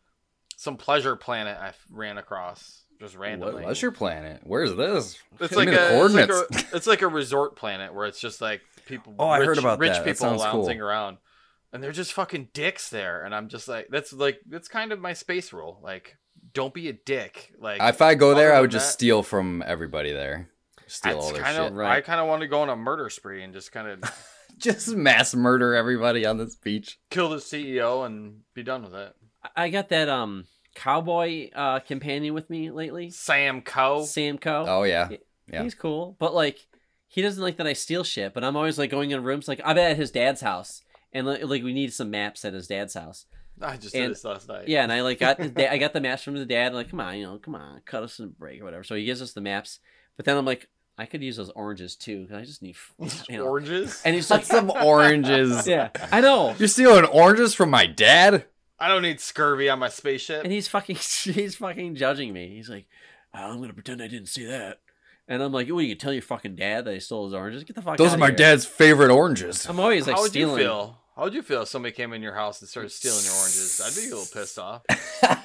some pleasure planet I ran across just What, randomly. what's your planet? Where's this? It's Give like, me the a, it's like coordinates. a it's like a resort planet where it's just like people. Oh, I rich, heard about rich that. That people sounds cool. lounging around, and they're just fucking dicks there. And I'm just like, that's like that's kind of my space rule. Like, don't be a dick. Like, if I go there, I would than just that- steal from everybody there. Steal all their kind shit. Right. I kind of want to go on a murder spree and just kind of Just mass murder everybody on this beach. kill the CEO and be done with it. I- I got that um cowboy uh companion with me lately. Sam Coe. Sam Coe. Oh yeah. Yeah. He's cool, but like he doesn't like that I steal shit. But I'm always like going in rooms. Like I'm at his dad's house, and like, like we need some maps at his dad's house. I just And- did this last night. Yeah, and I like got the da- I got the maps from the dad. Like, come on, you know, come on, cut us a break or whatever. So he gives us the maps, but then I'm like, I could use those oranges too. 'cause I just need, you know. Oranges. And he's That's like, some oranges. yeah, I know. You're stealing oranges from my dad? I don't need scurvy on my spaceship. And he's fucking, he's fucking judging me. He's like, oh, I'm gonna pretend I didn't see that. And I'm like, oh, you can tell your fucking dad that I stole his oranges. Get the fuck. Those outta are my here." dad's favorite oranges. I'm always like How would stealing. You feel? How would you feel if somebody came in your house and started stealing your oranges? I'd be a little pissed off.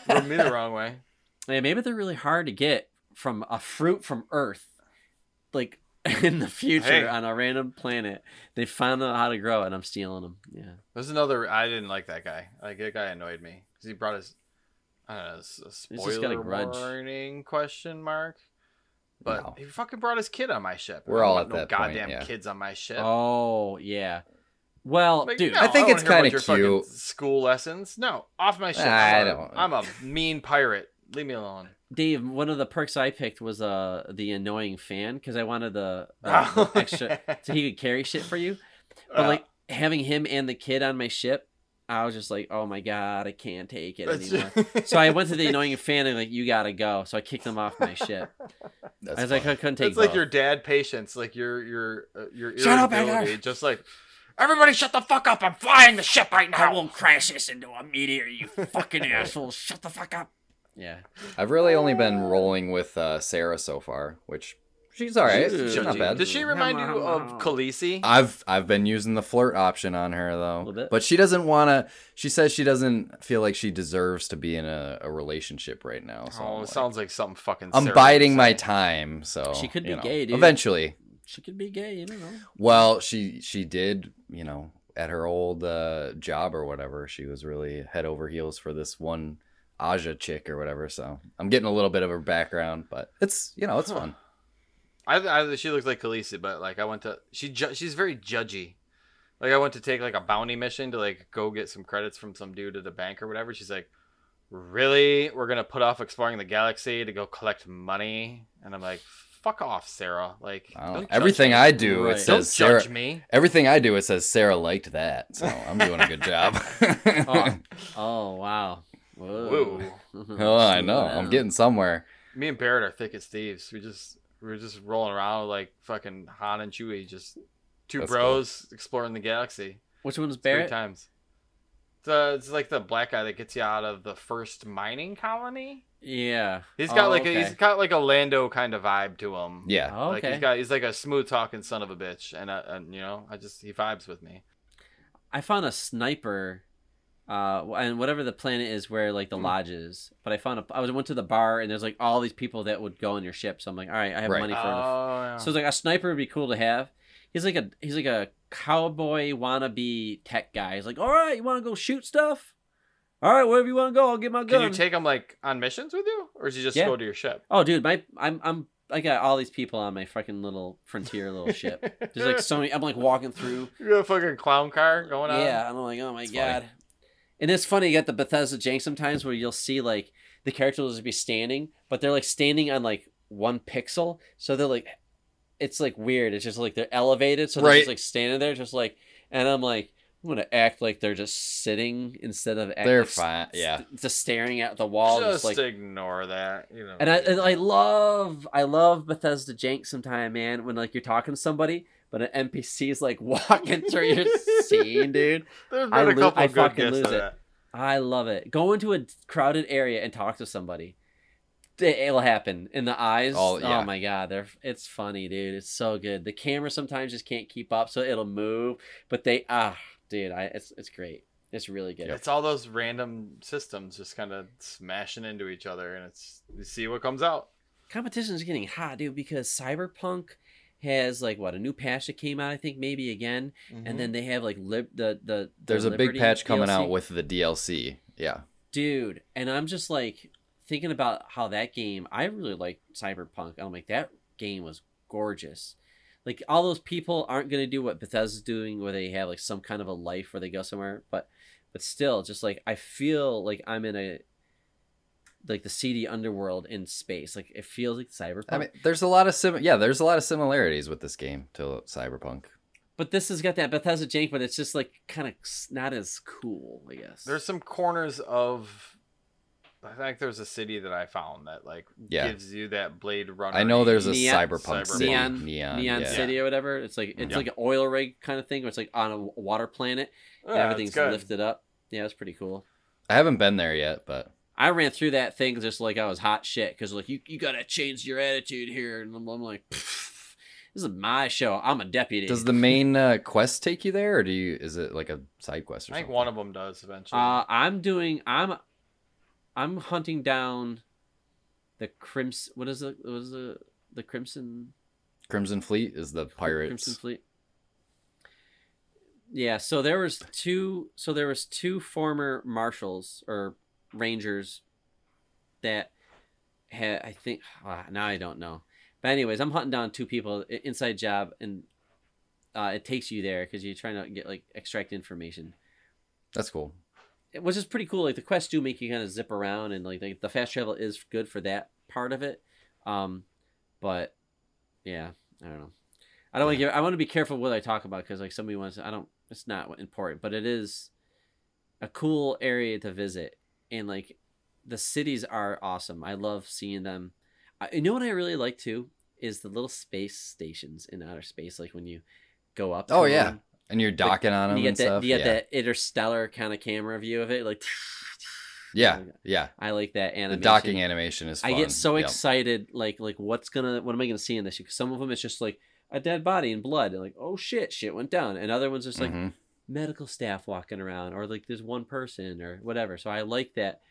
Rub me the wrong way. Yeah, maybe they're really hard to get from a fruit from Earth, like in the future Hey. on a random planet. They found out how to grow it, and I'm stealing them. Yeah. There's another. I didn't like that guy. Like that guy annoyed me because he brought his. I don't know. He's just got a spoiler grudge. warning question mark. But No. he fucking brought his kid on my ship. We're all want at no that point, goddamn yeah. kids on my ship. Oh yeah. Well, Like, dude, no, I think don't it's kinda about your cute. School lessons? No, off my ship. I I'm, a, don't- I'm a mean pirate. Leave me alone. Dave, one of the perks I picked was uh the annoying fan because I wanted the, the, Oh, the extra so he could carry shit for you. But Uh, like having him and the kid on my ship, I was just like, oh my god, I can't take it anymore. so I went to the annoying fan and like, you gotta go. So I kicked him off my ship. That's I was like. I couldn't take. It's like both. your dad patience, like your your uh, your Shut up, irritability, Edgar. just like everybody shut the fuck up! I'm flying the ship right I now. won't crash this into a meteor, you fucking assholes. Shut the fuck up. Yeah. I've really only been rolling with uh, Sarah so far, which she's all right. She's She's not bad. Does she remind you of Khaleesi? I've I've been using the flirt option on her Little though, bit. but she doesn't want to. She says she doesn't feel like she deserves to be in a, a relationship right now. So oh, I'm it like- sounds like something fucking. I'm Sarah biding my time. So She could you be know, gay, dude. Eventually, She could be gay, you don't know. well, she she did. You know, at her old uh, job or whatever, she was really head over heels for this one Aja chick or whatever. So I'm getting a little bit of her background, but it's you know it's Huh. fun. I, I she looks like Khaleesi, but like I went to she ju- she's very judgy. Like I went to take like a bounty mission to like go get some credits from some dude at the bank or whatever. She's like, "Really? We're gonna put off exploring the galaxy to go collect money?" And I'm like, "Fuck off, Sarah!" Like I don't know. judge Everything me. I do, Right. it don't says Sarah. me. Everything I do, it says Sarah liked that. So I'm doing a good job. Oh, oh wow. Whoa. oh, I know. I'm getting somewhere. Me and Barrett are thick as thieves. We just we were just rolling around like fucking Han and Chewie, just two That's bros exploring the galaxy. Which one's Three Barrett? times. The, it's like the black guy that gets you out of the first mining colony. Yeah. He's got Oh, like okay. a, he's got like a Lando kind of vibe to him. Yeah. Oh, Like okay. he's got he's like a smooth talking son of a bitch, and uh, and you know I just he vibes with me. I found a sniper, uh, and whatever the planet is where like the Hmm. lodge is. But I found a. I was went to the bar and there's like all these people that would go on your ship. So I'm like, all right, I have Right. money for. the Oh, yeah. So it's like a sniper would be cool to have. He's like a he's like a cowboy wannabe tech guy. He's like, all right, you want to go shoot stuff? All right, wherever you want to go, I'll get my gun. Can you take him like on missions with you, or does he just Yeah. go to your ship? oh, dude, my I'm I'm I got all these people on my fucking little frontier little ship. There's like so many. I'm like walking through. You got a fucking clown car going on. Yeah, I'm like, oh my It's god. And it's funny, you got the Bethesda jank sometimes where you'll see like the characters will just be standing, but they're like standing on like one pixel, so they're like, it's like weird. It's just like they're elevated, so they're Right. just like standing there, just like, and I'm like, I'm gonna act like they're just sitting instead of act, They're like, fine. st- Yeah. just staring at the wall, Just just like ignore that. You know. and I, and I love I love Bethesda jank sometime, man, when like you're talking to somebody, but an NPC is like walking through your scene, dude. There's been I a lo- couple I good fucking lose it. that. I love it. Go into a crowded area and talk to somebody. It- It'll happen in the eyes. Oh, Oh, my god, they're it's funny, dude. It's so good. The camera sometimes just can't keep up, so it'll move. But they ah, dude, I it's it's great. It's really good. It's all those random systems just kind of smashing into each other, and it's you see what comes out. competition is getting hot, dude, because Cyberpunk has like what a new patch that came out, I think maybe again, Mm-hmm. and then they have like lib the the, the There's a big Liberty patch coming out with the DLC. Yeah. dude and i'm just like thinking about how that game i really like cyberpunk i'm like that game was gorgeous like all those people aren't going to do what bethesda's doing where they have like some kind of a life where they go somewhere but but still just like i feel like i'm in a like the seedy underworld in space like it feels like cyberpunk I mean, there's a lot of sim. Yeah, there's a lot of similarities with this game to Cyberpunk. but this has got that bethesda jank but it's just like kind of not as cool i guess There's some corners of. I think there's a city that I found that like Yeah. gives you that Blade Runner. I know there's a Neon- Cyberpunk Cyberpunk. city. Neon- Neon. neon yeah. city or whatever it's like it's Yeah. like an oil rig kind of thing where it's like on a water planet and everything's lifted up. Yeah, it's pretty cool. I haven't been there yet, but I ran through that thing just like I was hot shit because like you, you gotta change your attitude here, and I'm, I'm like, "Pfft, this is my show. I'm a deputy. does the main uh, quest take you there, or do you? Is it like a side quest or I think something? one of them does eventually. uh, I'm doing. I'm I'm hunting down the crimson. What is it? What is the the crimson Crimson Fleet is the pirates. Crimson Fleet. Yeah, so there was two. So there was two former marshals or rangers that had. I think ah, now I don't know. But anyways, I'm hunting down two people. Inside job, and uh, it takes you there because you're trying to get like extract information, That's cool. Which is pretty cool. Like the quests do make you kind of zip around, and like the, the fast travel is good for that part of it. Um, but yeah, I don't know. I don't want to give. I want to be careful what I talk about because like somebody wants. I don't. It's not important, but it is a cool area to visit, and like the cities are awesome. I love seeing them. I, you know what I really like too is the little space stations in outer space. Like when you go up. Oh, yeah. them, And you're docking on them you and get that. stuff. You get yeah. that interstellar kind of camera view of it. Like. yeah, yeah. I like that animation. The docking animation is. Fun. I get so Yep. excited, like like what's gonna what am I gonna see in this? Because some of them it's just like a dead body and blood, and like oh shit, shit went down, and other ones just like Mhm. medical staff walking around, or like there's one person or whatever. So I like that.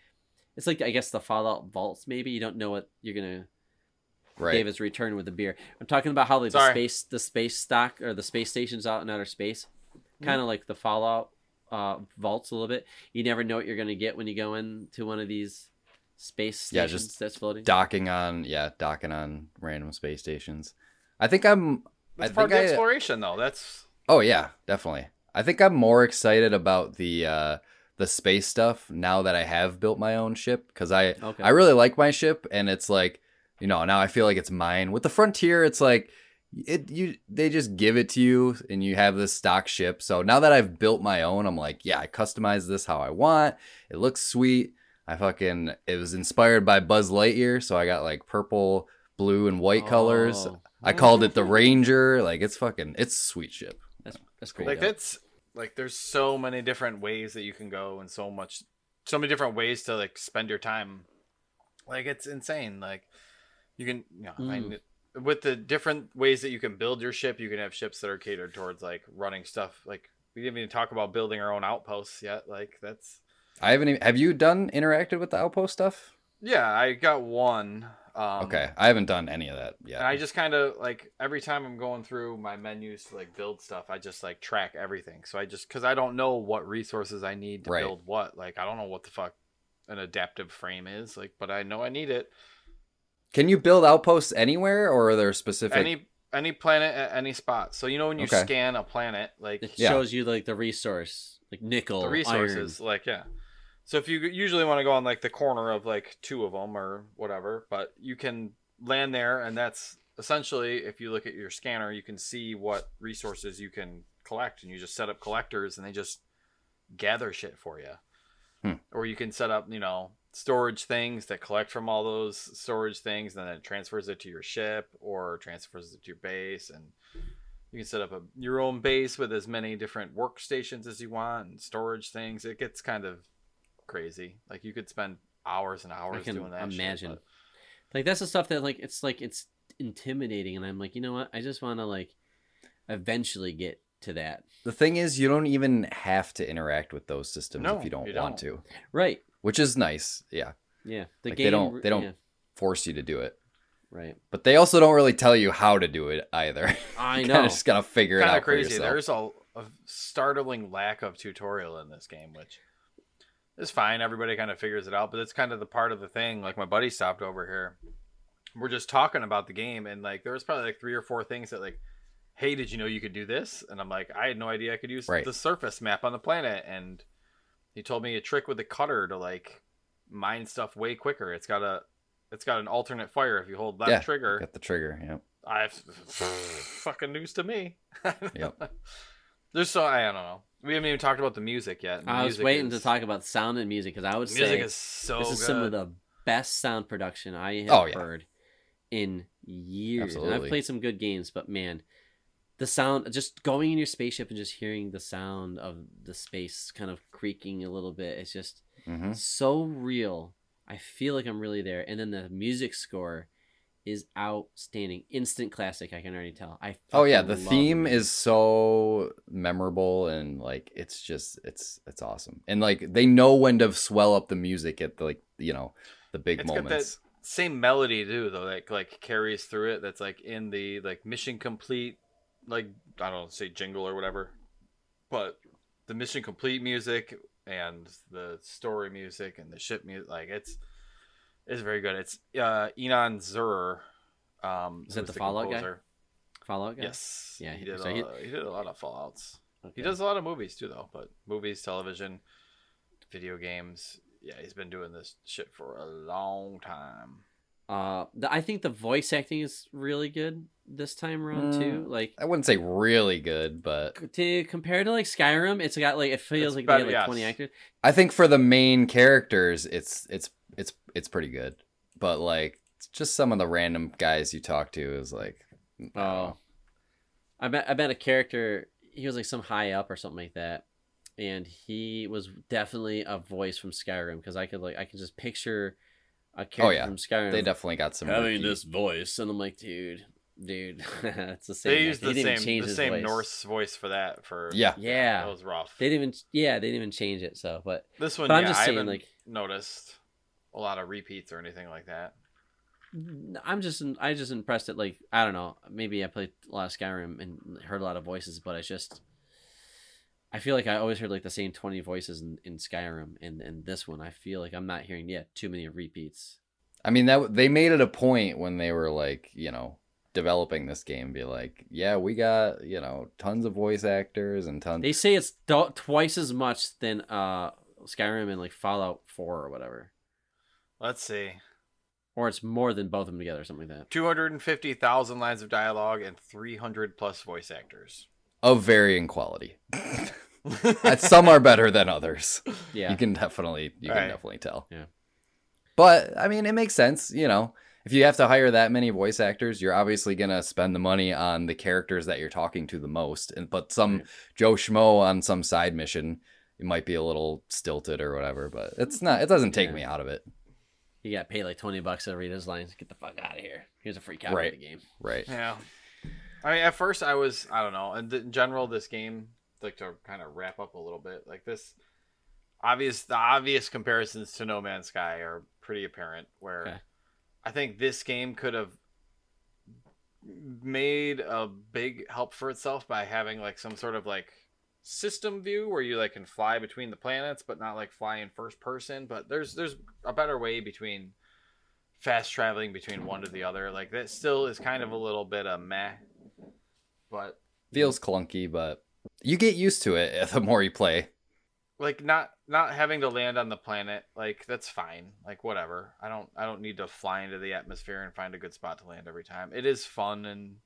It's like I guess the Fallout vaults. Maybe you don't know what you're gonna. Right. David's return with the beer. I'm talking about how like the space the space stock or the space stations out in outer space, Mm-hmm. kind of like the Fallout uh, vaults a little bit. You never know what you're gonna get when you go into one of these space Yeah, stations just that's floating. docking on yeah docking on random space stations i think i'm That's I part of think the I- exploration, though. That's oh yeah definitely i think i'm more excited about the uh the space stuff now that i have built my own ship because i Okay. i really like my ship and it's like you know now i feel like it's mine. With the frontier it's like it you they just give it to you and you have this stock ship. So now that i've built my own i'm like yeah i customize this how i want. It looks sweet. I fucking it was inspired by buzz lightyear so i got like purple blue and white colors. Oh, i called it the ranger. Like it's fucking it's sweet ship that's that's cool. like that's like there's so many different ways that you can go, and so much, so many different ways to like spend your time. Like it's insane. Like you can, you know, I mean, with the different ways that you can build your ship, you can have ships that are catered towards like running stuff. Like we didn't even talk about building our own outposts yet. Like that's i haven't even have you done interacted with the outpost stuff yeah. I got one. Um, okay i haven't done any of that yet And I just kind of like every time I'm going through my menus to like build stuff, I just like track everything. So I just because I don't know what resources I need to Right. build what. Like I don't know what the fuck an adaptive frame is. Like, but I know I need it. Can you build outposts anywhere, or are there specific? Any any planet at any spot. So you know when you Okay. scan a planet, like It Yeah. shows you like the resource, like nickel, the resources, like yeah. So if you usually want to go on like the corner of like two of them or whatever, but you can land there, and that's essentially if you look at your scanner, you can see what resources you can collect, and you just set up collectors, and they just gather shit for you. Hmm. Or you can set up, you know, storage things that collect from all those storage things, and then it transfers it to your ship or transfers it to your base, and you can set up a your own base with as many different workstations as you want and storage things. It gets kind of crazy. Like you could spend hours and hours can doing that. shit, imagine. but- Like that's the stuff that like it's like it's intimidating, and I'm like, you know what? I just want to like eventually get to that. The thing is, you don't even have to interact with those systems No, if you don't you want don't. to, Right. Which is nice. Yeah, Yeah. The Like, game. they don't- they don't- yeah, force you to do it, right. but they also don't really tell you how to do it either. I know. kind of just gotta figure it kind out of for crazy. yourself. There's a, a startling lack of tutorial in this game, which is fine. Everybody kind of figures it out, but it's kind of the part of the thing. Like my buddy stopped over here. We're just talking about the game, and like there was probably like three or four things that like, hey, did you know you could do this? And I'm like, I had no idea I could use Right. the surface map on the planet, and he told me a trick with the cutter to like mine stuff way quicker. It's got a it's got an alternate fire if you hold that Yeah, trigger. Got the trigger. Yeah. I fucking news to me. Yep. There's so I don't know. We haven't even talked about the music yet. the I was music waiting to talk about sound and music because I would Music say is so this is good. some of the best sound production I have Oh, yeah. heard in years. And I've played some good games, but man, the sound just going in your spaceship and just hearing the sound of the space kind of creaking a little bit, it's just hmm so real. I feel like I'm really there. And then the music score is outstanding. Instant classic, I can already tell. I Oh yeah, the theme it. is so memorable and like it's just it's it's awesome. And like they know when to swell up the music at the, like you know the big It's got that moments. same melody too, though. That like carries through it. That's like in the like mission complete, like I don't know, say jingle or whatever. But the mission complete music and the story music and the ship music, like it's it's very good. It's uh Inon Zur. Um, Is that who's the Fallout guy? composer. Fallout guy. Yes. Yeah, he did. so a, he- he did a lot of Fallout's. He does a lot of movies too, though. But movies, television, video games. Yeah, he's been doing this shit for a long time. Uh, the, I think the voice acting is really good this time around too. Mm. Like I wouldn't say really good, but to compare to like Skyrim, it's got like it feels like better, they had like twenty actors. I think for the main characters, it's it's it's it's pretty good. But like just some of the random guys you talk to is like, I Oh. I met I bet a character he was like some high up or something like that, and he was definitely a voice from Skyrim because I could like I could just picture a character Oh, yeah. from Skyrim they definitely got some having repeat- this voice, and I'm like, dude, dude, it's the same. They used He the even same the same voice. Norse voice for that. For Yeah. Yeah. that was rough. They didn't even yeah they didn't even change it. So, but This one, But I'm yeah, just I saying, haven't like- noticed a lot of repeats or anything like that. I'm just I just impressed at like I don't know maybe I played a lot of Skyrim and heard a lot of voices but it's just I feel like I always heard like the same 20 voices in, in Skyrim and and this one I feel like I'm not hearing yet too many repeats I mean that they made it a point when they were like, you know, developing this game, be like, yeah, we got you know tons of voice actors and tons. they say it's do- twice as much than uh Skyrim and like Fallout 4 or whatever Let's see. or it's more than both of them together or something like that 250,000 lines of dialogue and 300 plus voice actors. Of varying quality. Uh, Some are better than others. yeah You can definitely you can Right. definitely tell. Yeah. But I mean, it makes sense. You know, if you have to hire that many voice actors, you're obviously gonna spend the money on the characters that you're talking to the most. And but some Right. Joe Schmo on some side mission, it might be a little stilted or whatever. But it's not. It doesn't take Yeah. me out of it. you got to pay like 20 bucks to read his lines get the fuck out of here here's a free copy Right. of the game Right. Yeah. I mean, at first I was, I don't know. And in general, this game, like to kind of wrap up a little bit, like this, obvious, the obvious comparisons to No Man's Sky are pretty apparent. Where Okay. I think this game could have made a big help for itself by having like some sort of like system view where you like can fly between the planets but not like fly in first person but there's there's a better way between fast traveling between one to the other. Like that still is kind of a little bit of meh. But Feels clunky, but you get used to it the more you play. like not not having to land on the planet, like that's fine. Like whatever. I don't I don't need to fly into the atmosphere and find a good spot to land every time. It is fun and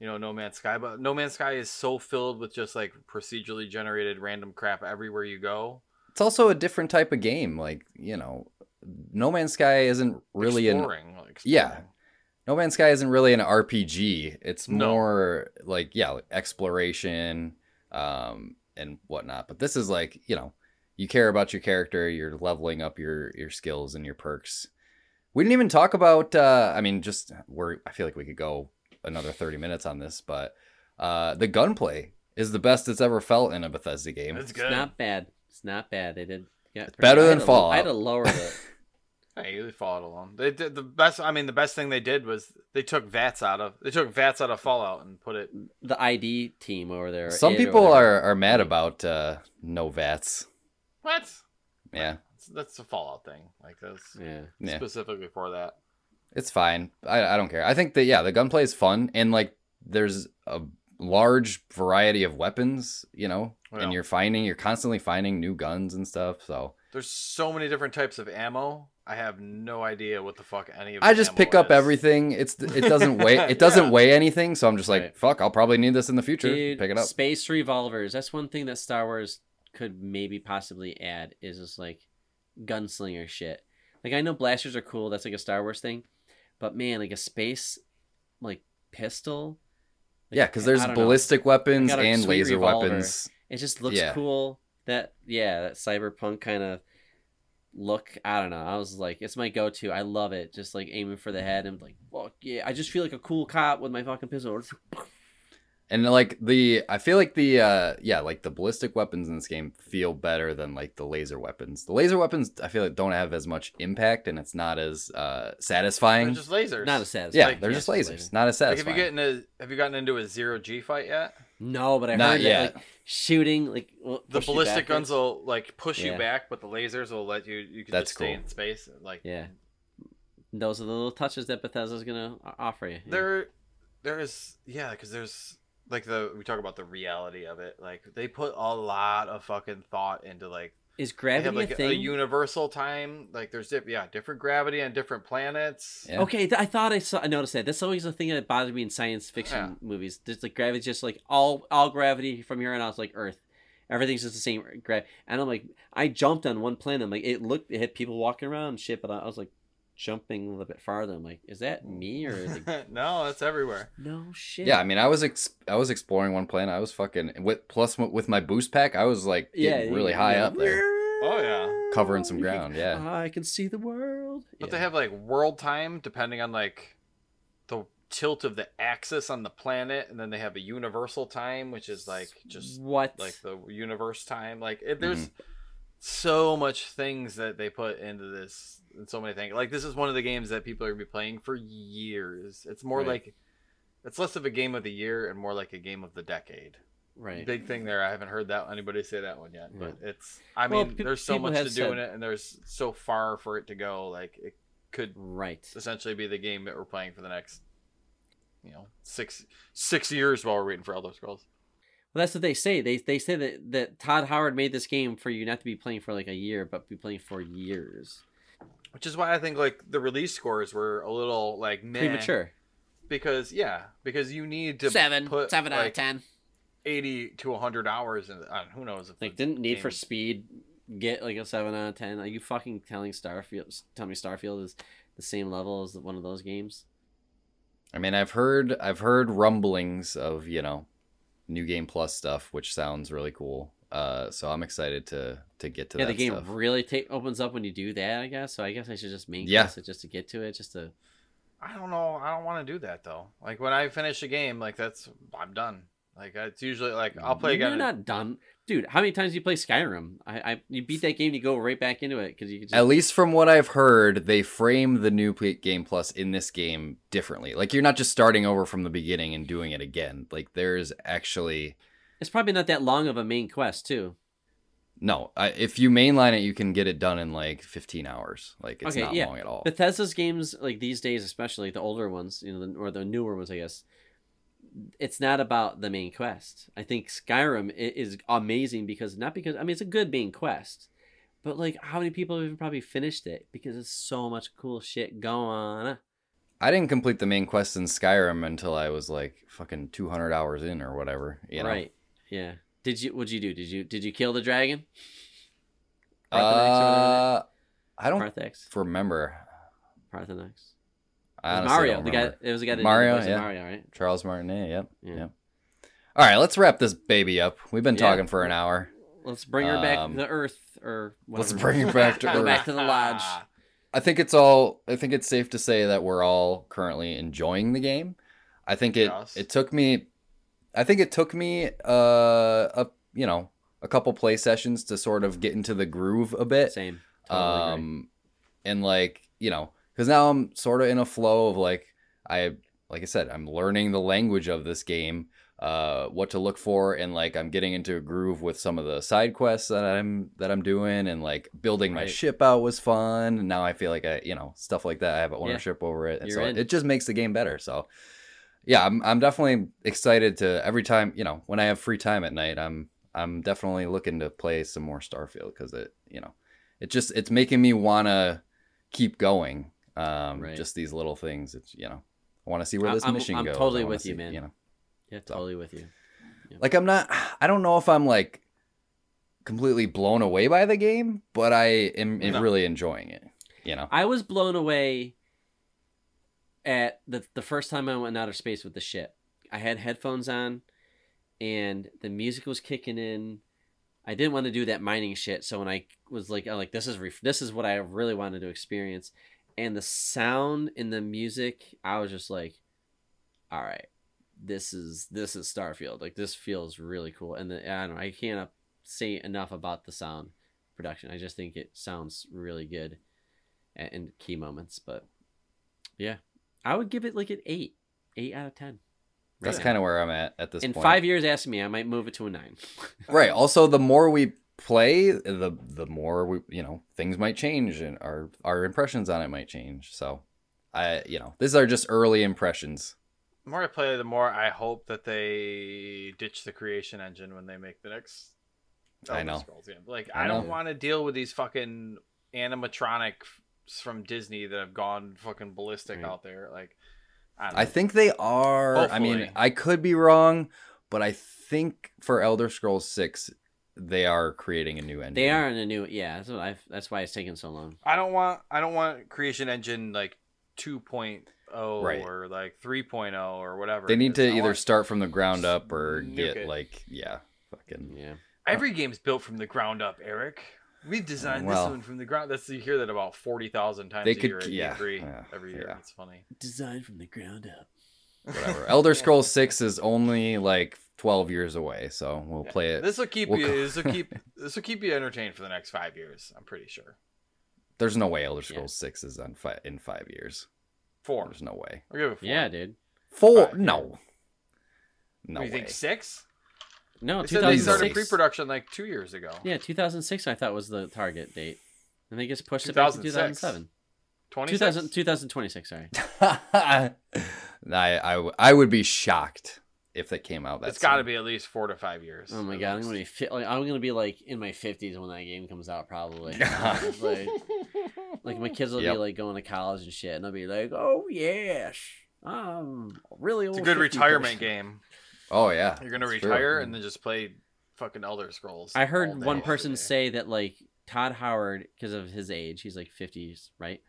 you know, No Man's Sky, but No Man's Sky is so filled with just like procedurally generated random crap everywhere you go. It's also a different type of game. Like, you know, No Man's Sky isn't really an exploring, like, Yeah. Exploring. No Man's Sky isn't really an RPG. It's No. more like yeah, like exploration um and whatnot. But this is like, you know, you care about your character, you're leveling up your your skills and your perks. We didn't even talk about uh I mean just we're I feel like we could go another 30 minutes on this, but uh the gunplay is the best it's ever felt in a Bethesda game. It's It's good. not bad. It's not bad. They did. Yeah, It's better than Fallout. I had to lower it. Hey, they followed along. They did the best. I mean, the best thing they did was they took VATS out of they took VATS out of Fallout and put it. the ID team over there. Some people are are mad about uh no VATS. What? Yeah. That's- That's a Fallout thing. Like that's Yeah. Yeah. specifically for that. It's fine. I, I don't care. I think that yeah, the gunplay is fun and like there's a large variety of weapons, you know, Yeah. and you're finding you're constantly finding new guns and stuff. So There's so many different types of ammo. I have no idea what the fuck any of. I just ammo pick up is. everything. It's it doesn't weigh it doesn't Yeah. weigh anything, so I'm just like, Right. fuck, I'll probably need this in the future. Dude, pick it up. Space revolvers. That's one thing that Star Wars could maybe possibly add is just like gunslinger shit. Like I know blasters are cool. That's like a Star Wars thing, but man, like a space like pistol. like, yeah, because there's don't know. ballistic weapons I got a and laser revolver. weapons. It just looks Yeah. cool. That yeah, that cyberpunk kind of look. I don't know. I was like, it's my go-to. I love it. Just like aiming for the head and like, fuck yeah. I just feel like a cool cop with my fucking pistol. And like the I feel like the uh yeah, like the ballistic weapons in this game feel better than like the laser weapons. The laser weapons I feel like don't have as much impact and it's not as uh satisfying. They're just lasers. Not as sad. yeah, like, they're yeah, just lasers, laser. not as Like, have you gotten a Have you gotten into a zero G fight yet? No, but I Not heard yet. that like shooting, like will The push you ballistic guns backwards. will like push Yeah. you back, but the lasers will let you. You can That's just stay cool. in space. Like Yeah, those are the little touches that Bethesda's gonna o- offer you. Yeah. there, there is yeah, because there's like the we talk about the reality of it. Like they put a lot of fucking thought into like Is they gravity have like a a, thing? universal time. Like there's diff- yeah different gravity on different planets. Yeah. Okay, th- I thought I saw. I noticed that. That's always a thing that bothered me in science fiction movies. There's like gravity's just like all all gravity from here on out is like Earth. Everything's just the same gravity. And I'm like, I jumped on one planet. I'm like, it looked, it had people walking around and shit, but I I was like jumping a little bit farther. I'm like, is that me or is it? no, it's everywhere. no shit. Yeah, I mean, I was ex- I was exploring one planet. I was fucking with plus with my boost pack. I was like getting really high up there, Oh, yeah. covering some ground. Yeah, I can see the world. But Yeah. they have like world time depending on like the tilt of the axis on the planet, and then they have a universal time, which is like just what? like the universe time. Like it, there's mm-hmm. so much things that they put into this, and so many things. Like this is one of the games that people are gonna be playing for years. It's more Right. like it's less of a game of the year and more like a game of the decade. right. Big thing there. I haven't heard that anybody say that one yet, but Yeah. it's. I Well, mean, pe- there's so much to do in it, and there's so far for it to go. Like it could right. essentially be the game that we're playing for the next, you know, six six years while we're waiting for Elder Scrolls. Well, that's what they say. They they say that that Todd Howard made this game for you not to be playing for like a year, but be playing for years. Which is why I think like the release scores were a little like meh, Premature. because yeah, because you need to seven, put seven out like of ten. eighty to hundred hours in. Uh, who knows if Like didn't Need for Speed get like a seven out of ten? Are you fucking telling Starfield? Tell me Starfield is the same level as one of those games? I mean, I've heard I've heard rumblings of you know, new game plus stuff, which sounds really cool. Uh, so I'm excited to to get to yeah, that the game stuff. really take opens up when you do that. I guess so. I guess I should just main Yeah. quest it just to get to it, just to. I don't know. I don't want to do that though. Like when I finish a game, like that's I'm done. Like it's usually like I'll play You're again. not done, dude. How many times do you play Skyrim? I, I you beat that game, you go right back into it because you could just. At least from what I've heard, they frame the new game plus in this game differently. Like you're not just starting over from the beginning and doing it again. Like there's actually It's probably not that long of a main quest too. no. I, if you mainline it, you can get it done in like 15 hours. Like it's Okay, not yeah. long at all. Bethesda's games, like these days, especially the older ones, you know, the, or the newer ones, I guess. It's not about the main quest. I think Skyrim is amazing because not because I mean it's a good main quest, but like how many people have probably finished it because it's so much cool shit going on. I didn't complete the main quest in Skyrim until I was like fucking 200 hours in or whatever. You know? Right? Yeah. Did you? What'd you do? Did you? Did you kill the dragon? Paarthurnax or Uh, I don't Parthex. remember. Paarthurnax. I It was Mario. don't The guy. It was the guy that Mario, did the voice of yeah. Mario, right? Charles Martinet. Yep. Yeah. Yep. All right, let's wrap this baby up. We've been Yeah. talking for an hour. Let's bring her back Um, to Earth, or let's bring her back to Go back to the lodge. I think it's all. I think it's safe to say that we're all currently enjoying the game. I think it. Yes. It took me. I think it took me uh a you know a couple play sessions to sort of get into the groove a bit. Same. Totally agree. um and like you know because now i'm sort of in a flow of like i like i said i'm learning the language of this game uh what to look for and like i'm getting into a groove with some of the side quests that i'm that i'm doing and like building my ship out was fun and now i feel like i you know stuff like that i have ownership over it and You're so in. it just makes the game better so yeah I'm, I'm definitely excited to every time you know when i have free time at night i'm i'm definitely looking to play some more starfield because it you know it just it's making me want to keep going um Right. just these little things it's you know i want to see where this I'm- mission I'm goes I totally wanna with you, man. you know Yeah, totally with you. like i'm not i don't know if i'm like completely blown away by the game but i am, am No. really enjoying it you know I was blown away at the the first time I went out of space with the ship. I had headphones on, and the music was kicking in. I didn't want to do that mining shit, so when I was like, I'm like this is ref- this is what I really wanted to experience, and the sound and the music, I was just like, all right, this is this is Starfield. Like this feels really cool, and the, I don't know, I can't say enough about the sound production. I just think it sounds really good in key moments. But yeah, I would give it like an eight, eight out of ten. that's kind of where i'm at at this in point five years. Ask me, I might move it to a nine. right also the more we play the the more we you know things might change and our our impressions on it might change so i you know these are just early impressions The more I play, the more I hope that they ditch the creation engine when they make the next. I know. Scrolls game. Like I I, don't want to deal with these fucking animatronics from Disney that have gone fucking ballistic Right. out there. Like I, don't i think they are i mean i could be wrong but i think for elder scrolls 6 they are creating a new engine They are in a new. Yeah, that's what I. That's why it's taking so long. I don't want I don't want creation engine like 2.0 point oh Right. or like 3.0 or whatever. they need to I either want- start from the ground up or get it. like yeah fucking Yeah. Every game's built from the ground up, Eric. We designed Well- this one from the ground. That's you hear that about forty thousand times They a could- year yeah, E3 yeah, every year. yeah. It's funny. Designed from the ground up. whatever elder scrolls 6 is only like 12 years away so we'll Yeah. play it This will keep We'll you. co- This will keep. This will keep you entertained for the next five years. I'm pretty sure. there's no way elder Yeah. scrolls 6 is on fi- in 5 years Four. there's no way I'll give it four. Yeah, dude. Four? Five, No. No What, you way. think six? No, They said they 2006. started pre-production like two years ago. Yeah, 2006. I thought was the target date, and they just pushed it back to 2007. 26? 2000, 2026. Sorry. I, I, I would be shocked if that came out. That It's got to be at least four to five years. Oh my at god, I'm gonna be fi- like I'm gonna be like in my 50s when that game comes out probably. Like, like my kids will Yep. be like going to college and shit, and I'll be like, oh yes, I'm really old. It's a good retirement person." game. Oh yeah. You're gonna It's true. retire and then just play fucking Elder Scrolls. I all heard day, one person day. say that like Todd Howard, because of his age, he's like 50s, right?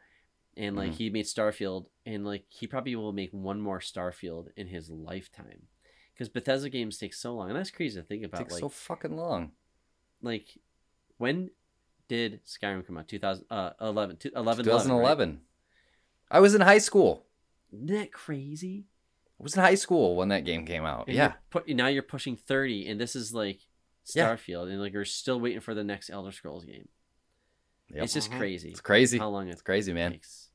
And like Mhm. he made Starfield, and like he probably will make one more Starfield in his lifetime, because Bethesda games take so long, and that's crazy to think It about. takes Like, so fucking long. like when did Skyrim come out? 2011. uh, 11, 11, 2011. I was in high school. Isn't that crazy? I was in high school when that game came out. And yeah. you're Put, now you're pushing 30, and this is like Yeah. Starfield, and like you're still waiting for the next Elder Scrolls game. Yep. It's just Mhm. crazy. It's crazy. How long It's crazy, man. takes.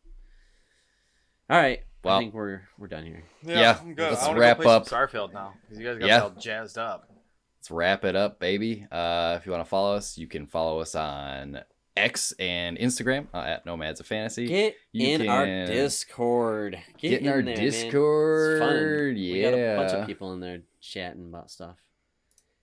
All right, Well- I think we're we're done here. Yeah, I'm good. let's I wrap go play up. some Starfield now because you guys got Yeah. all jazzed up. let's wrap it up, baby. Uh, if you want to follow us, you can follow us on X and Instagram uh, at Nomads of Fantasy. Get You in our Discord. Get, Get in our there, Discord. Yeah, We got a bunch of people in there chatting about stuff.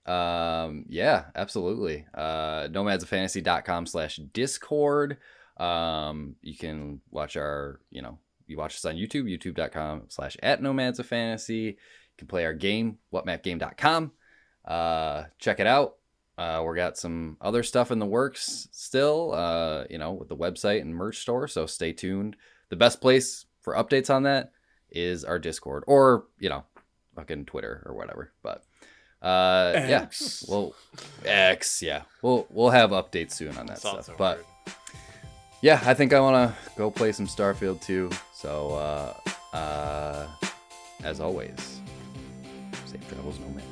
Um, yeah, absolutely. Uh, nomadsoffantasy.com slash discord. Um, you can watch our, you know, you watch us on YouTube, youtube.com slash at nomads of fantasy. You can play our game, whatmapgame.com. Uh, check it out. Uh, we got some other stuff in the works still, uh, you know, with the website and merch store. So stay tuned. The best place for updates on that is our Discord or, you know, fucking Twitter or whatever. But, uh, yeah, well, X, yeah, we'll we'll have updates soon on that Sounds stuff. so but yeah, I think I want to go play some Starfield too. So, uh, uh, as always, safe travels, Nomads.